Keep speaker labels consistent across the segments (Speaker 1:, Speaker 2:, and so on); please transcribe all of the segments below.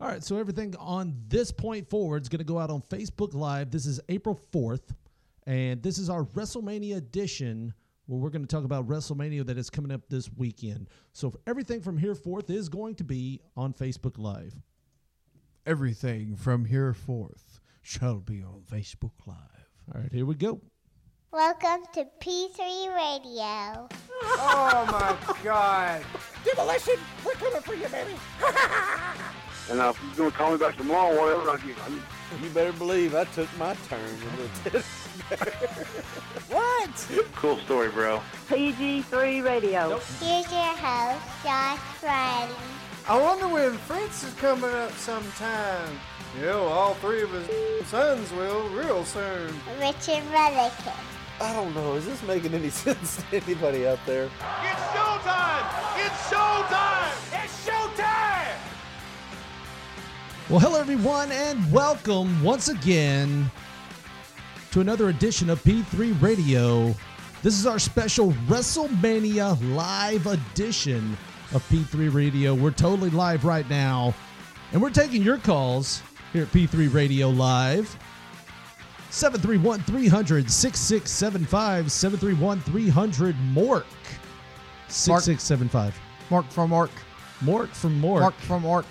Speaker 1: All right, so everything on this point forward is going to go out on Facebook Live. This is April 4th, and this is our WrestleMania edition where we're going to talk about WrestleMania that is coming up this weekend. So everything from here forth is going to be on Facebook Live.
Speaker 2: Everything from here forth shall be on Facebook Live.
Speaker 1: All right, here we go.
Speaker 3: Welcome to P3 Radio.
Speaker 4: Oh my God.
Speaker 5: Demolition, we're coming for you, baby.
Speaker 6: And uh, if you're going to call me back tomorrow, whatever, I'll give you.
Speaker 7: You better believe I took my turn in the
Speaker 5: What?
Speaker 6: Cool story, bro.
Speaker 8: PG3 Radio.
Speaker 3: Here's your host, Josh Briley.
Speaker 4: I wonder when Fritz is coming up sometime. You know, all three of his sons will real soon.
Speaker 3: Richard Mulligan.
Speaker 7: I don't know. Is this making any sense to anybody out there?
Speaker 5: It's showtime! It's showtime! It's showtime!
Speaker 1: Well, hello, everyone, and welcome once again to another edition of P3 Radio. This is our special WrestleMania live edition of P3 Radio. We're totally live right now, and we're taking your calls here at P3 Radio Live. 731 300 6675 731 300 Mork 6675.
Speaker 2: Mark from Mark.
Speaker 1: Mork from Mork.
Speaker 2: Mark from Mark.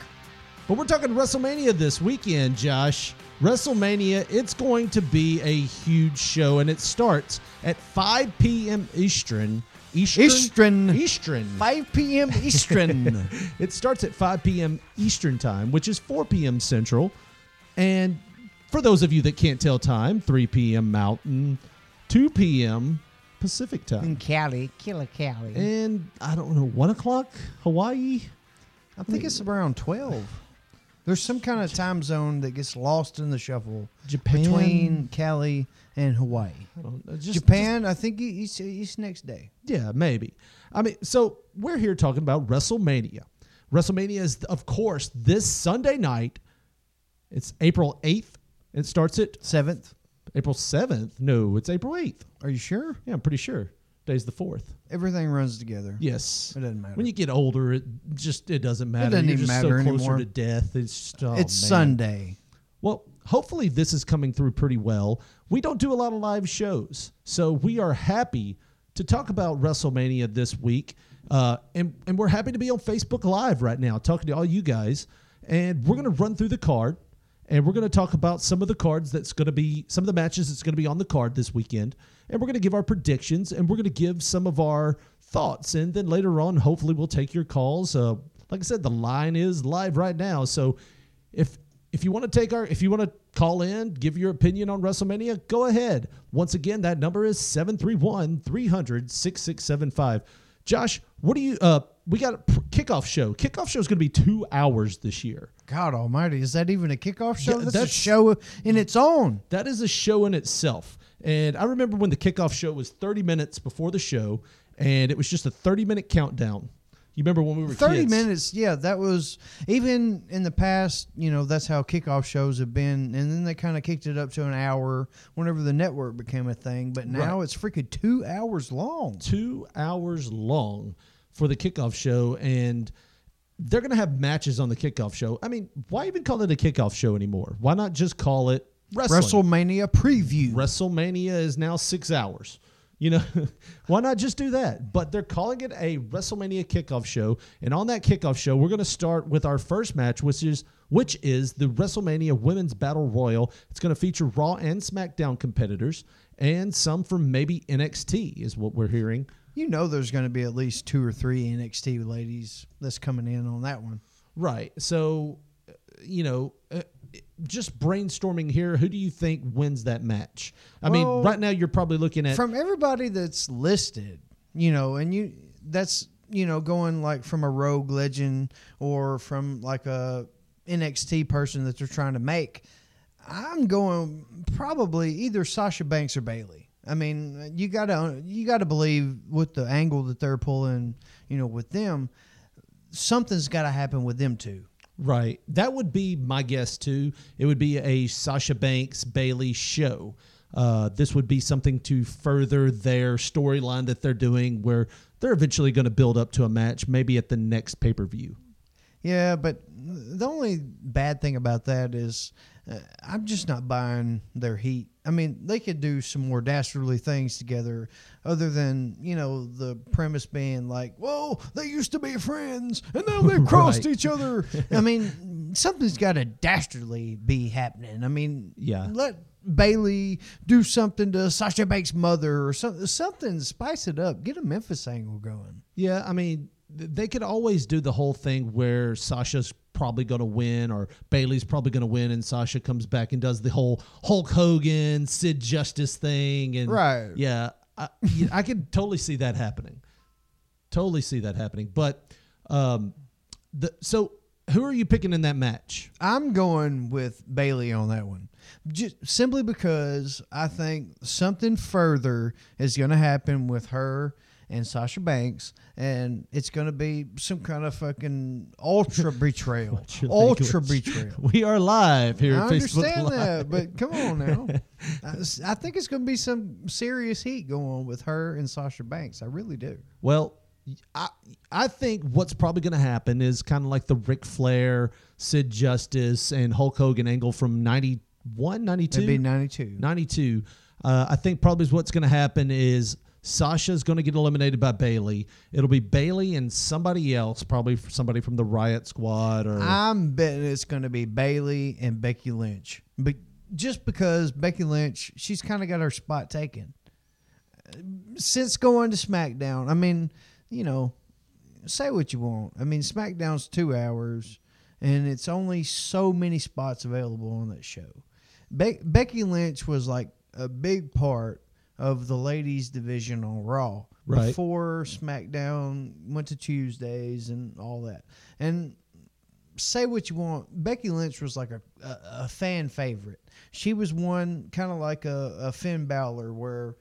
Speaker 1: But we're talking WrestleMania this weekend, Josh. WrestleMania, it's going to be a huge show, and it starts at 5 p.m. Eastern. Eastern?
Speaker 2: Eastern.
Speaker 1: Eastern.
Speaker 2: 5 p.m. Eastern.
Speaker 1: It starts at 5 p.m. Eastern Time, which is 4 p.m. Central. And for those of you that can't tell time, 3 p.m. Mountain, 2 p.m. Pacific Time.
Speaker 2: in Cali. Killer Cali.
Speaker 1: And I don't know, 1 o'clock Hawaii?
Speaker 2: I think it's around 12. There's some kind of time zone that gets lost in the shuffle
Speaker 1: Japan?
Speaker 2: between Cali and Hawaii.
Speaker 1: I don't uh, just-
Speaker 2: Japan, I think it's, it's next day.
Speaker 1: Yeah, maybe. I mean, so we're here talking about WrestleMania. WrestleMania is, of course, this Sunday night. It's April 8th. It starts at
Speaker 2: 7th.
Speaker 1: April 7th. No, it's April 8th.
Speaker 2: Are you sure?
Speaker 1: Yeah, I'm pretty sure. Today's the 4th.
Speaker 2: Everything runs together.
Speaker 1: Yes.
Speaker 2: It doesn't matter.
Speaker 1: When you get older, it just it doesn't matter.
Speaker 2: It doesn't
Speaker 1: You're
Speaker 2: even
Speaker 1: just
Speaker 2: matter
Speaker 1: so closer
Speaker 2: anymore.
Speaker 1: to death. It's just, oh,
Speaker 2: it's
Speaker 1: man.
Speaker 2: Sunday.
Speaker 1: Well, hopefully this is coming through pretty well. We don't do a lot of live shows, so we are happy to talk about WrestleMania this week, uh, and and we're happy to be on Facebook Live right now, talking to all you guys, and we're gonna run through the card, and we're gonna talk about some of the cards that's gonna be some of the matches that's gonna be on the card this weekend, and we're gonna give our predictions, and we're gonna give some of our thoughts, and then later on, hopefully, we'll take your calls. Uh, like I said, the line is live right now, so if if you want to take our if you want to call in give your opinion on wrestlemania go ahead once again that number is 731-300-6675 josh what do you uh we got a kickoff show kickoff show is going to be two hours this year
Speaker 2: God almighty. Is that even a kickoff show?
Speaker 1: Yeah,
Speaker 2: that's,
Speaker 1: that's-
Speaker 2: a show in its own.
Speaker 1: that is a show in itself and i remember when the kickoff show was 30 minutes before the show and it was just a 30 minute countdown you remember when we were
Speaker 2: 30
Speaker 1: kids?
Speaker 2: minutes yeah that was even in the past you know that's how kickoff shows have been and then they kind of kicked it up to an hour whenever the network became a thing but now
Speaker 1: Right.
Speaker 2: it's freaking two hours long
Speaker 1: two hours long for the kickoff show, and they're going to have matches on the kickoff show. I mean, why even call it a kickoff show anymore? Why not just call it wrestling?
Speaker 2: wrestlemania preview
Speaker 1: WrestleMania is now six hours. You know, why not just do that? But they're calling it a WrestleMania kickoff show, and on that kickoff show, we're going to start with our first match, which is which is the WrestleMania Women's Battle Royal. It's going to feature Raw and SmackDown competitors, and some from maybe NXT, is what we're hearing.
Speaker 2: you know there's going to be at least two or three nxt ladies that's coming in on that one
Speaker 1: Right. So, uh, you know, uh, just brainstorming here, who do you think wins that match? I
Speaker 2: Well,
Speaker 1: mean, right now you're probably looking at
Speaker 2: from everybody that's listed, you know, and you that's you know going like from a rogue legend or from like a NXT person that they're trying to make. I'm going probably either Sasha Banks or Bayley. I mean, you gotta you gotta believe with the angle that they're pulling, you know, with them, something's got to happen with them too.
Speaker 1: Right. That would be my guess too. It would be a Sasha Banks Bayley show. Uh, this would be something to further their storyline that they're doing, where they're eventually going to build up to a match, maybe at the next pay per view.
Speaker 2: Yeah, but the only bad thing about that is uh, I'm just not buying their heat. I mean, they could do some more dastardly things together, other than you know the premise being like, "Whoa, they used to be friends, and now they've crossed
Speaker 1: Right.
Speaker 2: each other." I mean, something's got to dastardly be happening. I mean,
Speaker 1: Yeah.
Speaker 2: let Bayley do something to Sasha Banks' mother or something. Something spice it up. Get a Memphis angle going.
Speaker 1: Yeah, I mean, they could always do the whole thing where Sasha's probably going to win or Bayley's probably going to win and Sasha comes back and does the whole Hulk Hogan, Sid Justice thing and
Speaker 2: Right.
Speaker 1: Yeah, I, I could totally see that happening. Totally see that happening. But um the so who are you picking in that match?
Speaker 2: I'm going with Bayley on that one. Just simply because I think something further is going to happen with her and Sasha Banks, and it's going to be some kind of fucking ultra betrayal. Ultra betrayal.
Speaker 1: We are live here
Speaker 2: I
Speaker 1: at Facebook
Speaker 2: understand
Speaker 1: Live.
Speaker 2: that, but come on now. I think it's going to be some serious heat going on with her and Sasha Banks. I really do.
Speaker 1: Well, I I think what's probably going to happen is kind of like the Ric Flair, Sid Justice, and Hulk Hogan angle from 91, 92?
Speaker 2: It'd be 92.
Speaker 1: 92. Uh, I think probably what's going to happen is Sasha's going to get eliminated by Bayley. It'll be Bayley and somebody else, probably somebody from the Riot Squad or
Speaker 2: I'm betting it's going to be Bayley and Becky Lynch, but just because Becky Lynch, she's kind of got her spot taken since going to SmackDown. I mean, you know, say what you want. I mean, SmackDown's two hours, and it's only so many spots available on that show. Be- Becky Lynch was like a big part of the ladies division on Raw
Speaker 1: Right.
Speaker 2: before SmackDown went to Tuesdays and all that. And say what you want, Becky Lynch was like a, a, a fan favorite. She was one kind of like a, a Finn Balor, where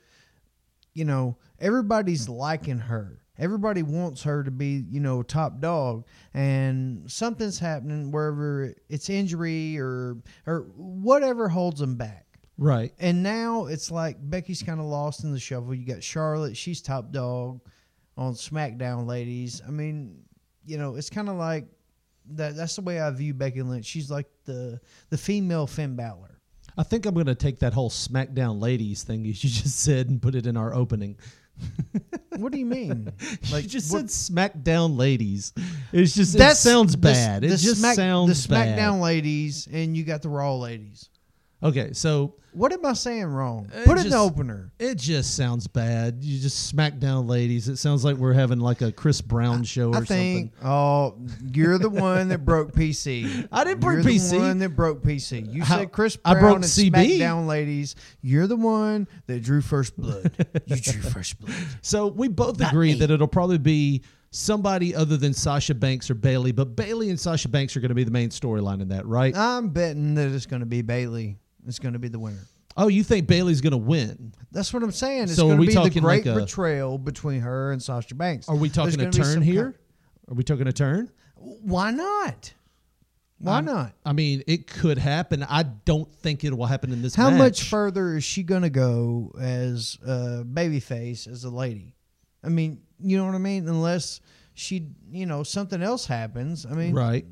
Speaker 2: you know everybody's liking her. Everybody wants her to be, you know, top dog, and something's happening wherever it's injury or or whatever holds them back.
Speaker 1: Right.
Speaker 2: And now it's like Becky's kind of lost in the shuffle. You got Charlotte, she's top dog on SmackDown, ladies. I mean, you know, it's kind of like that. That's the way I view Becky Lynch. She's like the the female Finn Balor.
Speaker 1: I think I'm going to take that whole SmackDown ladies thing you just said and put it in our opening.
Speaker 2: What do you mean?
Speaker 1: Like you just
Speaker 2: what-
Speaker 1: said SmackDown ladies. It's just it
Speaker 2: That's
Speaker 1: sounds
Speaker 2: the-
Speaker 1: bad. it
Speaker 2: the
Speaker 1: just
Speaker 2: Smack-
Speaker 1: sounds
Speaker 2: the SmackDown
Speaker 1: bad.
Speaker 2: ladies, and you got the Raw ladies.
Speaker 1: Okay, so
Speaker 2: What am I saying wrong?
Speaker 1: It
Speaker 2: Put it in the opener.
Speaker 1: It just sounds bad. You just smack down ladies. It sounds like we're having like a Chris Brown show or
Speaker 2: I think.
Speaker 1: something.
Speaker 2: Oh, you're the one that broke PC.
Speaker 1: I didn't break
Speaker 2: you're
Speaker 1: PC.
Speaker 2: The one that broke PC. You
Speaker 1: How-
Speaker 2: said Chris Brown I
Speaker 1: broke
Speaker 2: and
Speaker 1: CB.
Speaker 2: SmackDown ladies. You're the one that drew first blood. you drew first blood.
Speaker 1: So we both
Speaker 2: Not
Speaker 1: agree
Speaker 2: me.
Speaker 1: that it'll probably be somebody other than Sasha Banks or Bayley, but Bayley and Sasha Banks are going to be the main storyline in that, right?
Speaker 2: I'm betting that it's going to be Bayley. It's going to be the winner.
Speaker 1: oh, you think Bayley's going to win?
Speaker 2: That's what I'm saying. It's
Speaker 1: So are
Speaker 2: going to
Speaker 1: we
Speaker 2: be the
Speaker 1: talking
Speaker 2: great
Speaker 1: like a-
Speaker 2: betrayal between her and Sasha Banks.
Speaker 1: Are we
Speaker 2: There's
Speaker 1: talking a
Speaker 2: gonna be
Speaker 1: turn
Speaker 2: some
Speaker 1: here? Are we talking a turn?
Speaker 2: Why not? Why not?
Speaker 1: I mean, it could happen. I don't think it will happen in this
Speaker 2: How
Speaker 1: match.
Speaker 2: much further is she going to go as a babyface, as a lady? I mean, you know what I mean? Unless she, you know, something else happens. I mean,
Speaker 1: Right.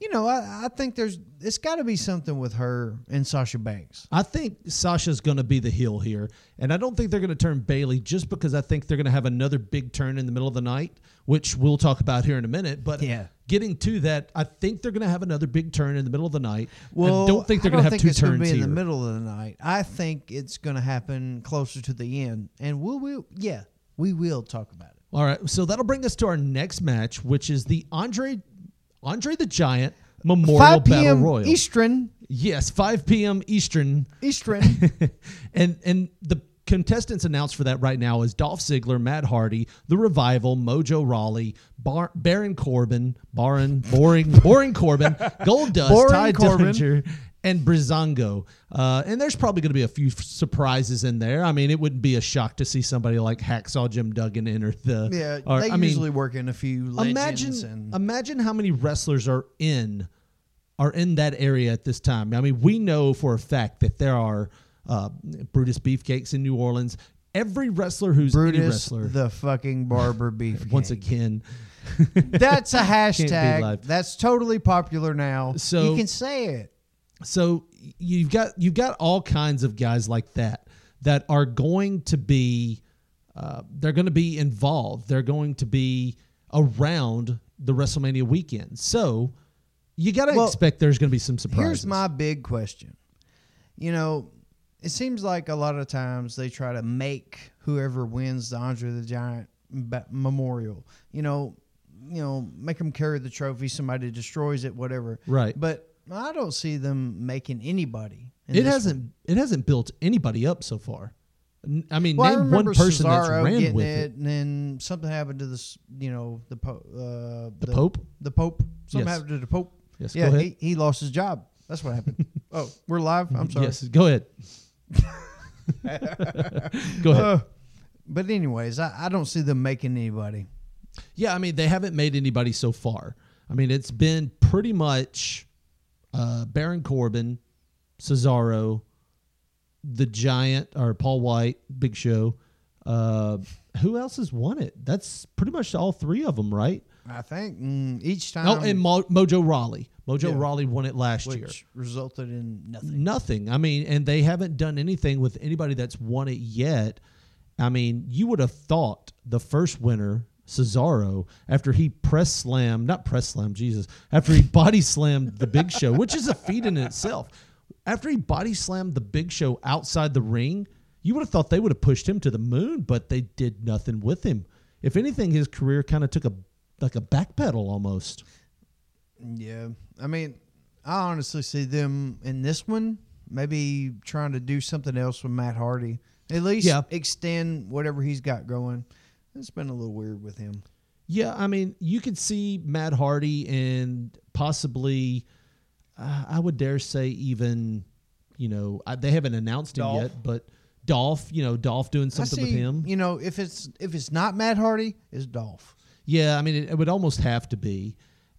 Speaker 2: You know, I, I think there's it's got to be something with her and Sasha Banks.
Speaker 1: I think Sasha's going to be the heel here, and I don't think they're going to turn Bayley just because I think they're going to have another big turn in the middle of the night, which we'll talk about here in a minute. But
Speaker 2: Yeah.
Speaker 1: getting to that, I think they're going to have another big turn in the middle of the night.
Speaker 2: Well,
Speaker 1: I don't think they're going to have two
Speaker 2: it's
Speaker 1: turns
Speaker 2: be
Speaker 1: here.
Speaker 2: in the middle of the night. I think it's going to happen closer to the end, and we'll, we'll yeah, we will talk about it.
Speaker 1: All right, so that'll bring us to our next match, which is the Andre Andre the Giant Memorial
Speaker 2: 5
Speaker 1: Battle Royal.
Speaker 2: Eastern.
Speaker 1: Yes, 5 p.m. Eastern.
Speaker 2: Eastern.
Speaker 1: and and the contestants announced for that right now is Dolph Ziggler, Matt Hardy, The Revival, Mojo Rawley, Bar- Baron Corbin, Baron, Boring, Boring Corbin,
Speaker 2: Goldust,
Speaker 1: Ty
Speaker 2: Corbin.
Speaker 1: Dillinger, and Breezango. Uh, and there's probably going to be a few surprises in there. I mean, it wouldn't be a shock to see somebody like Hacksaw Jim Duggan enter the.
Speaker 2: yeah,
Speaker 1: or,
Speaker 2: they
Speaker 1: I mean,
Speaker 2: usually work in a few legends
Speaker 1: imagine
Speaker 2: and
Speaker 1: imagine how many wrestlers are in are in that area at this time. I mean, we know for a fact that there are uh, Brutus Beefcakes in New Orleans. Every wrestler who's
Speaker 2: Brutus
Speaker 1: wrestler,
Speaker 2: the fucking barber beef.
Speaker 1: once again,
Speaker 2: That's a hashtag. That's totally popular now.
Speaker 1: So-
Speaker 2: you can say it.
Speaker 1: So you've got you've got all kinds of guys like that that are going to be uh, they're going to be involved. They're going to be around the WrestleMania weekend. So you got to
Speaker 2: Well,
Speaker 1: expect there's going to be some surprises.
Speaker 2: Here's my big question. You know, it seems like a lot of times they try to make whoever wins the Andre the Giant memorial. You know, you know, make them carry the trophy. Somebody destroys it, whatever.
Speaker 1: Right.
Speaker 2: But I don't see them making anybody.
Speaker 1: it hasn't it hasn't built anybody up so far. I mean,
Speaker 2: Well,
Speaker 1: name
Speaker 2: remember
Speaker 1: one person
Speaker 2: Cesaro
Speaker 1: that's ran with
Speaker 2: it,
Speaker 1: it.
Speaker 2: and then something happened to this. You know, the po- uh,
Speaker 1: The Pope?
Speaker 2: The Pope. Something
Speaker 1: Yes.
Speaker 2: happened to the Pope.
Speaker 1: Yes,
Speaker 2: Yeah,
Speaker 1: go ahead.
Speaker 2: he, he lost his job. That's what happened. oh, we're live. I'm sorry.
Speaker 1: Yes, go ahead. go ahead.
Speaker 2: Uh, but anyways, I, I don't see them making anybody.
Speaker 1: Yeah, I mean they haven't made anybody so far. I mean it's been pretty much uh, Baron Corbin, Cesaro, the Giant or Paul Wight, Big Show. Uh, who else has won it? That's pretty much all three of them, right?
Speaker 2: I think mm, each time.
Speaker 1: Oh, and Mo- Mojo Rawley. Mojo
Speaker 2: Yeah.
Speaker 1: Rawley won it last
Speaker 2: which
Speaker 1: year.
Speaker 2: resulted in nothing.
Speaker 1: Nothing. I mean, and they haven't done anything with anybody that's won it yet. I mean, you would have thought the first winner, Cesaro, after he press slam, not press slam, Jesus, after he body slammed the Big Show, which is a feat in itself. After he body slammed the Big Show outside the ring, you would have thought they would have pushed him to the moon, but they did nothing with him. If anything, his career kind of took a like a backpedal almost.
Speaker 2: Yeah, I mean, I honestly see them in this one maybe trying to do something else with Matt Hardy. At least
Speaker 1: Yeah.
Speaker 2: extend whatever he's got going. It's been a little weird with him.
Speaker 1: Yeah, I mean, you could see Matt Hardy and possibly, uh, I would dare say, even, you know, I, they haven't announced him
Speaker 2: Dolph.
Speaker 1: yet, but Dolph, you know, Dolph doing something
Speaker 2: see,
Speaker 1: with him.
Speaker 2: You know, if it's if it's not Matt Hardy, it's Dolph.
Speaker 1: Yeah, I mean, it, it would almost have to be.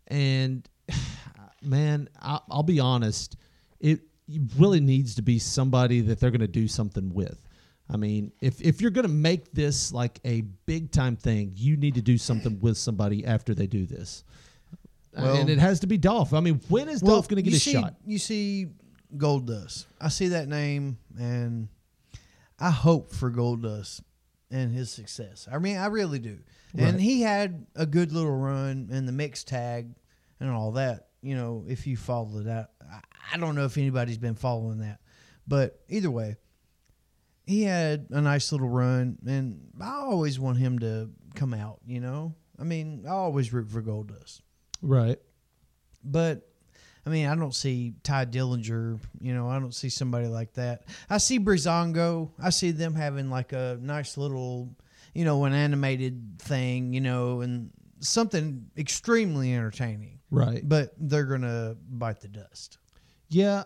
Speaker 1: And man, I, I'll be honest, it really needs to be somebody that they're going to do something with. I mean, if if you're going to make this like a big time thing, you need to do something with somebody after they do this.
Speaker 2: Uh, well-
Speaker 1: and it has to be Dolph. I mean, when is
Speaker 2: Well,
Speaker 1: Dolph going to get his
Speaker 2: see,
Speaker 1: shot?
Speaker 2: You see Goldust. I see that name and I hope for Goldust and his success. I mean, I really do. And he had a good little run in the mixed tag and all that. You know, if you follow that, I, I don't know if anybody's been following that, but either way, he had a nice little run, and I always want him to come out. You know, I mean, I always root for Goldust,
Speaker 1: Right.
Speaker 2: But I mean, I don't see Tye Dillinger. You know, I don't see somebody like that. I see Breezango. I see them having like a nice little, you know, an animated thing. You know, and something extremely entertaining.
Speaker 1: Right.
Speaker 2: But they're gonna bite the dust.
Speaker 1: Yeah.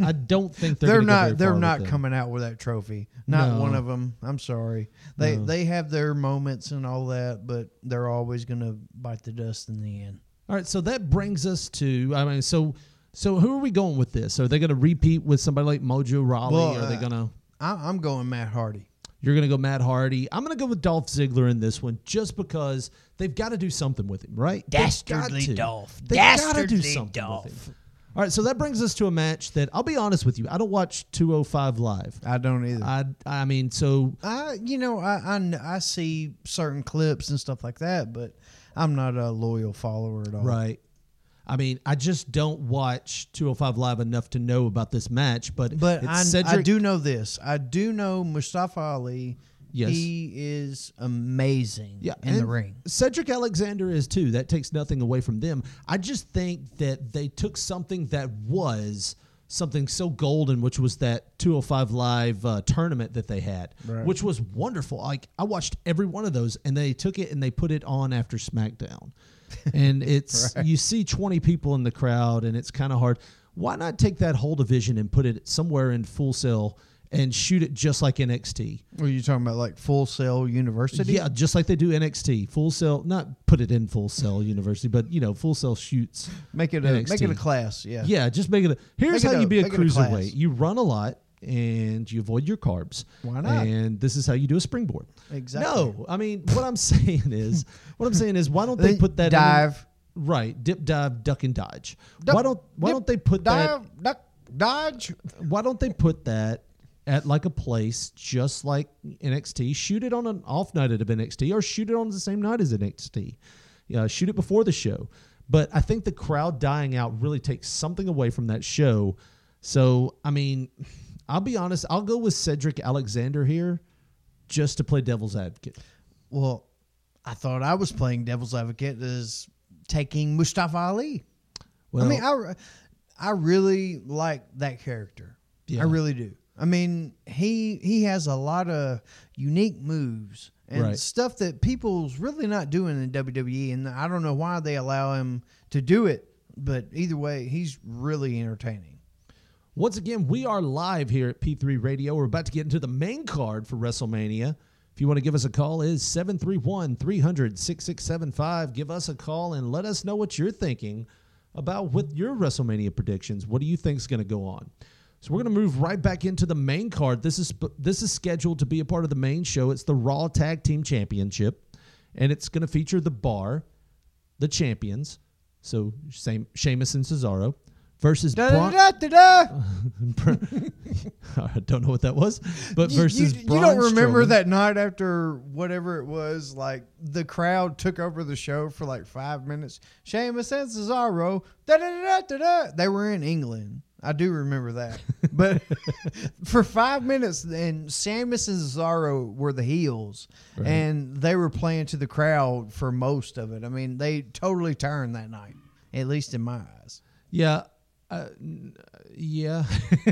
Speaker 1: I don't think they're,
Speaker 2: They're,
Speaker 1: gonna go very
Speaker 2: not. They're
Speaker 1: far
Speaker 2: not coming out with that trophy. Not
Speaker 1: No.
Speaker 2: one of them. I'm sorry. They
Speaker 1: No.
Speaker 2: they have their moments and all that, but they're always gonna bite the dust in the end.
Speaker 1: All right, so that brings us to I mean, so so who are we going with this? Are they going to repeat with somebody like Mojo Rawley?
Speaker 2: Well,
Speaker 1: are they
Speaker 2: uh,
Speaker 1: going to?
Speaker 2: I, I'm going Matt Hardy.
Speaker 1: You're going to go Matt Hardy. I'm going to go with Dolph Ziggler in this one, just because they've got to do something with him, right?
Speaker 2: Dastardly
Speaker 1: to.
Speaker 2: Dolph.
Speaker 1: They've got to do something
Speaker 2: Dolph.
Speaker 1: with him. All right, so that brings us to a match that I'll be honest with you. I don't watch 205 live.
Speaker 2: I don't either.
Speaker 1: I I mean, so
Speaker 2: I, you know, I, I I see certain clips and stuff like that, but I'm not a loyal follower at all.
Speaker 1: right. I mean, I just don't watch 205 live enough to know about this match, but
Speaker 2: But
Speaker 1: it's
Speaker 2: I, I do know this. I do know Mustafa Ali.
Speaker 1: Yes.
Speaker 2: He is amazing
Speaker 1: yeah,
Speaker 2: in the ring.
Speaker 1: Cedric Alexander is too. That takes nothing away from them. I just think that they took something that was something so golden, which was that 205 Live uh, tournament that they had,
Speaker 2: Right.
Speaker 1: which was wonderful. Like I watched every one of those, and they took it and they put it on after SmackDown, and it's you see 20 people in the crowd, and it's kind of hard. Why not take that whole division and put it somewhere in Full Sail and shoot it just like NXT?
Speaker 2: Were you talking about like Full Sail University?
Speaker 1: Yeah, just like they do NXT. Full Sail, not put it in Full Sail University, but you know, Full Sail shoots.
Speaker 2: Make it a make it a class. Yeah.
Speaker 1: Yeah, just make it a. Here's
Speaker 2: Make
Speaker 1: how
Speaker 2: a-
Speaker 1: you be a cruiserweight. You run a lot. and you avoid your carbs.
Speaker 2: Why not?
Speaker 1: And this is how you do a springboard.
Speaker 2: Exactly.
Speaker 1: No, I mean what I'm saying is what I'm saying is why don't they put that in-
Speaker 2: dive.
Speaker 1: right dip dive duck and dodge?
Speaker 2: Duck,
Speaker 1: why don't why
Speaker 2: dip,
Speaker 1: don't they put that
Speaker 2: duck, dodge.
Speaker 1: why don't they put that at like a place just like NXT? Shoot it on an off night of NXT, or shoot it on the same night as NXT. Yeah, shoot it before the show. But I think the crowd dying out really takes something away from that show. So I mean, I'll be honest. I'll go with Cedric Alexander here, just to play devil's advocate.
Speaker 2: Well, I thought I was playing devil's advocate as taking Mustafa Ali.
Speaker 1: Well,
Speaker 2: I mean, I, I really like that character.
Speaker 1: Yeah.
Speaker 2: I really do. I mean, he he has a lot of unique moves and
Speaker 1: Right.
Speaker 2: stuff that people's really not doing in WWE, and I don't know why they allow him to do it. But either way, he's really entertaining.
Speaker 1: Once again, we are live here at P3 Radio. We're about to get into the main card for WrestleMania. If you want to give us a call, is 731 300 6675. Give us a call and let us know what you're thinking about with your WrestleMania predictions. What do you think is going to go on? So we're going to move right back into the main card. This is this is scheduled to be a part of the main show. It's the Raw Tag Team Championship, and it's going to feature the Bar, the champions, so same Sheamus and Cesaro, versus
Speaker 2: Da,
Speaker 1: Braun.
Speaker 2: da, da.
Speaker 1: I don't know what that was, but
Speaker 2: You-
Speaker 1: versus
Speaker 2: you, you don't remember
Speaker 1: Strowman.
Speaker 2: that night after whatever it was, like the crowd took over the show for like five minutes. Sheamus and Cesaro, da da da da da. They were in England. I do remember that, but for five minutes, and Sheamus and Cesaro were the heels, and they were playing to the crowd for most of it. I mean, they totally turned that night, at least in my eyes.
Speaker 1: Yeah, uh, yeah.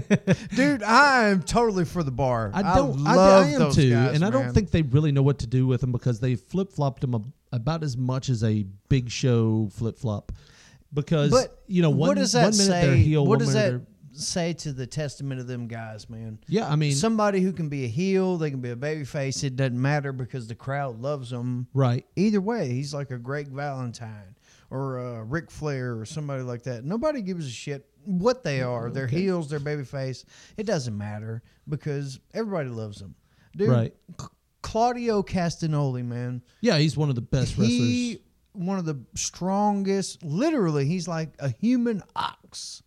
Speaker 2: Dude, I am totally for the bar.
Speaker 1: I don't. I,
Speaker 2: love
Speaker 1: I am
Speaker 2: those
Speaker 1: too,
Speaker 2: guys,
Speaker 1: and I don't think they really know what to do with them because they flip flopped them ab- about as much as a Big Show flip flop. Because
Speaker 2: But
Speaker 1: you know, one,
Speaker 2: what does that say?
Speaker 1: they're heel,
Speaker 2: what
Speaker 1: one
Speaker 2: does
Speaker 1: minute
Speaker 2: that
Speaker 1: they're
Speaker 2: say to the testament of them guys, man?
Speaker 1: yeah. I mean,
Speaker 2: Somebody who can be a heel, they can be a baby face. It doesn't matter because the crowd loves them.
Speaker 1: right.
Speaker 2: Either way, he's like a Greg Valentine or a Ric Flair or somebody like that. Nobody gives a shit what they mm, are. They're heels, they're baby face. It doesn't matter because everybody loves them. Dude,
Speaker 1: Right.
Speaker 2: Claudio Castagnoli, man.
Speaker 1: Yeah, he's one of the best wrestlers.
Speaker 2: He one of the strongest. Literally, he's like a human ox.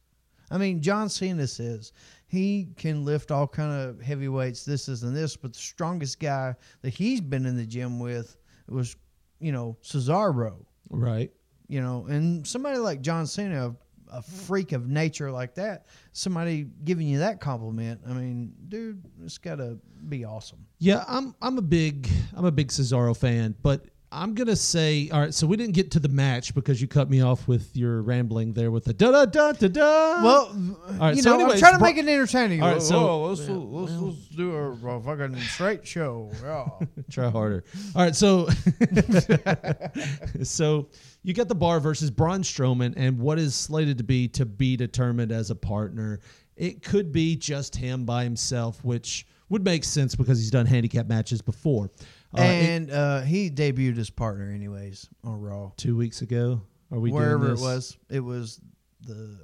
Speaker 2: I mean, John Cena says he can lift all kind of heavy weights, this, this, and this, but the strongest guy that he's been in the gym with was, you know, Cesaro.
Speaker 1: right.
Speaker 2: You know, and somebody like John Cena, a freak of nature like that, somebody giving you that compliment. I mean, dude, it's got to be awesome.
Speaker 1: Yeah, I'm I'm a big I'm a big Cesaro fan, but I'm gonna say all right. So we didn't get to the match because you cut me off with your rambling there with the da da da da da.
Speaker 2: Well,
Speaker 1: right,
Speaker 2: you
Speaker 1: so
Speaker 2: know, I'm trying to
Speaker 1: Bro-
Speaker 2: make it entertaining.
Speaker 1: All right,
Speaker 2: Oh,
Speaker 1: so-
Speaker 2: oh, let's, let's, let's do a, a fucking straight show. Yeah.
Speaker 1: try harder. All right, so so you got the bar versus Braun Strowman, and what is slated to be to be determined as a partner. It could be just him by himself, which would make sense because he's done handicap matches before. Uh, it-
Speaker 2: and uh, he debuted his partner, anyways, on Raw.
Speaker 1: two weeks ago, are we
Speaker 2: Wherever it was, it was the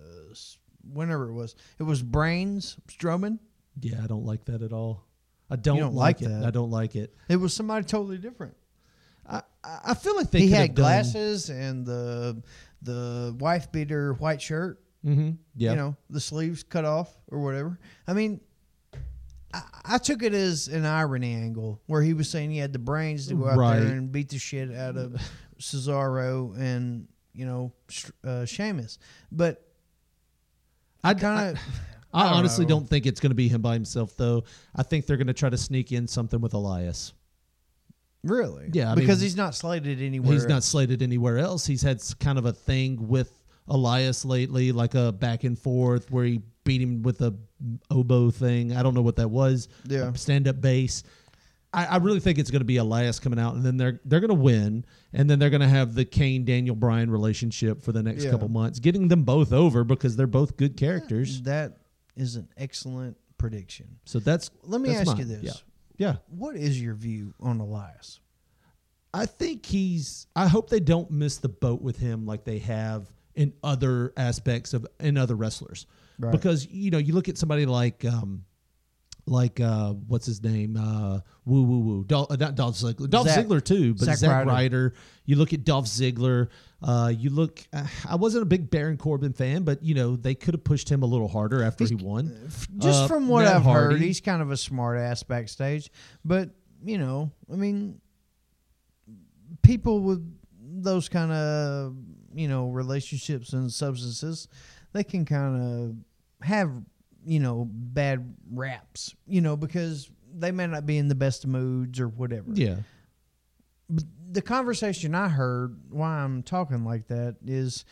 Speaker 2: whenever it was. It was Brains Strowman.
Speaker 1: Yeah, I don't like that at all. I don't,
Speaker 2: don't
Speaker 1: like,
Speaker 2: like
Speaker 1: it.
Speaker 2: that.
Speaker 1: I don't like it.
Speaker 2: It was somebody totally different.
Speaker 1: I, I feel like they
Speaker 2: he had
Speaker 1: have done-
Speaker 2: glasses and the the wife beater white shirt.
Speaker 1: Mhm, Yeah,
Speaker 2: you know, the sleeves cut off or whatever. I mean, I, I took it as an irony angle where he was saying he had the brains to go out
Speaker 1: Right.
Speaker 2: there and beat the shit out of Cesaro and you know uh, Sheamus, but
Speaker 1: I
Speaker 2: kind of.
Speaker 1: I,
Speaker 2: don't
Speaker 1: honestly
Speaker 2: know.
Speaker 1: don't think it's going to be him by himself, though. I think they're going to try to sneak in something with Elias.
Speaker 2: Really?
Speaker 1: Yeah, I
Speaker 2: because
Speaker 1: mean,
Speaker 2: he's not slated anywhere.
Speaker 1: He's not slated anywhere else. He's had kind of a thing with Elias lately, like a back and forth where he beat him with a oboe thing. I don't know what that was.
Speaker 2: Yeah.
Speaker 1: stand up bass. I, I really think it's going to be Elias coming out, and then they're they're going to win, and then they're going to have the Kane Daniel Bryan relationship for the next
Speaker 2: Yeah.
Speaker 1: couple months, getting them both over because they're both good characters.
Speaker 2: That is an excellent prediction.
Speaker 1: So that's
Speaker 2: Let me
Speaker 1: that's
Speaker 2: ask you this:
Speaker 1: Yeah. Yeah.
Speaker 2: What is your view on Elias?
Speaker 1: I think he's. I hope they don't miss the boat with him like they have in other aspects of in other wrestlers,
Speaker 2: Right.
Speaker 1: because you know you look at somebody like um, like uh, what's his name? Uh, woo woo woo. Dol- uh, not Dolph Ziggler. Dolph
Speaker 2: Zack-
Speaker 1: Ziggler too, but
Speaker 2: Zack Ryder.
Speaker 1: Ryder. You look at Dolph Ziggler. Uh, you look. Uh, I wasn't a big Baron Corbin fan, but you know they could have pushed him a little harder after he won.
Speaker 2: Just
Speaker 1: Uh,
Speaker 2: from what
Speaker 1: Matt
Speaker 2: I've heard, he's kind of a smart ass backstage. But you know, I mean, people with those kind of you know relationships and substances, they can kind of have you know bad raps. You know because they may not be in the best of moods or whatever.
Speaker 1: Yeah.
Speaker 2: the conversation I heard why I'm talking like that is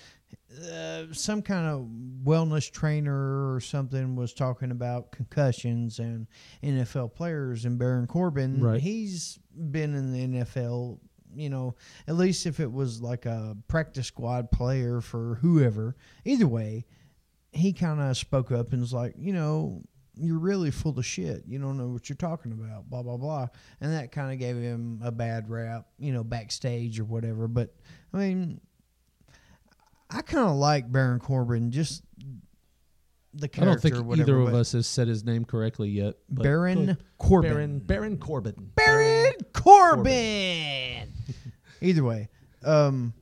Speaker 2: uh, some kind of wellness trainer or something was talking about concussions and NFL players and Baron Corbin.
Speaker 1: Right.
Speaker 2: He's been in the NFL, you know, at least if it was like a practice squad player for whoever. Either way, he kind of spoke up and was like, you know, you're really full of shit. You don't know what you're talking about, blah, blah, blah. And that kind of gave him a bad rap, you know, backstage or whatever. But, I mean, I kind of like Baron Corbin, just the
Speaker 1: I don't think
Speaker 2: or whatever.
Speaker 1: either of us has said his name correctly yet. but
Speaker 2: Baron Corbin.
Speaker 1: Baron Baron Corbin.
Speaker 2: Baron Corbin. Either way, um,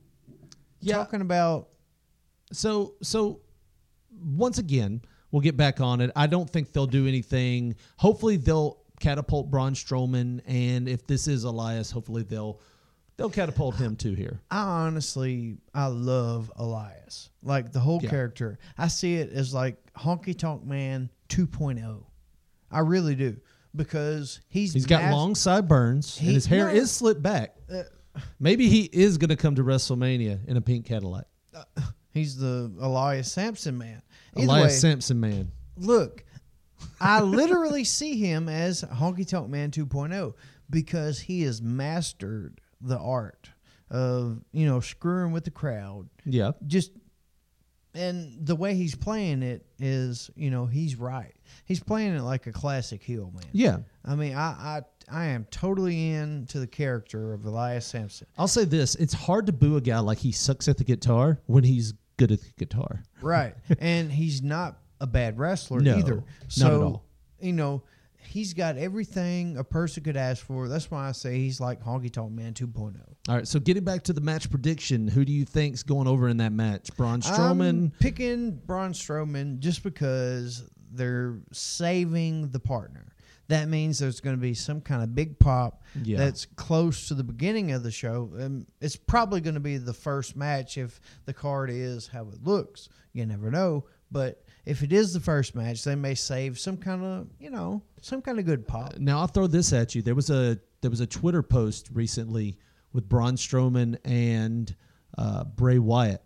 Speaker 1: Yeah.
Speaker 2: talking about
Speaker 1: So so once again, we'll get back on it. I don't think they'll do anything. Hopefully they'll catapult Braun Strowman and if this is Elias, hopefully they'll they'll catapult him too here.
Speaker 2: I honestly I love Elias. Like the whole
Speaker 1: Yeah.
Speaker 2: character. I see it as like Honky Tonk Man 2.0. I really do. Because he's
Speaker 1: He's got
Speaker 2: mas-
Speaker 1: long sideburns
Speaker 2: He-
Speaker 1: and his hair
Speaker 2: no.
Speaker 1: is slicked back. Uh, Maybe he is going to come to WrestleMania in a pink Cadillac.
Speaker 2: Uh, he's the Elias Samson man. Either
Speaker 1: Elias
Speaker 2: way,
Speaker 1: Samson man.
Speaker 2: look, I literally see him as Honky Tonk Man 2.0 because he has mastered the art of, you know, screwing with the crowd.
Speaker 1: Yeah.
Speaker 2: Just and the way he's playing it is, you know, he's right. He's playing it like a classic heel man.
Speaker 1: Yeah.
Speaker 2: I mean, I I I am totally into the character of Elias Samson.
Speaker 1: I'll say this, it's hard to boo a guy like he sucks at the guitar when he's good at the guitar.
Speaker 2: Right. and he's not a bad wrestler
Speaker 1: No,
Speaker 2: either.
Speaker 1: not
Speaker 2: So,
Speaker 1: at all.
Speaker 2: you know, he's got everything a person could ask for. That's why I say he's like Honky Tonk Man oh. 2.0.
Speaker 1: All right, so getting back to the match prediction, who do you think's going over in that match? Braun Strowman.
Speaker 2: I'm picking Braun Strowman just because they're saving the partner. That means there's going to be some kind of big pop
Speaker 1: Yeah.
Speaker 2: that's close to the beginning of the show. And it's probably going to be the first match if the card is how it looks. You never know. But if it is the first match, they may save some kind of, you know, some kind of good pop.
Speaker 1: Now I'll throw this at you. There was a there was a Twitter post recently with Braun Strowman and uh, Bray Wyatt.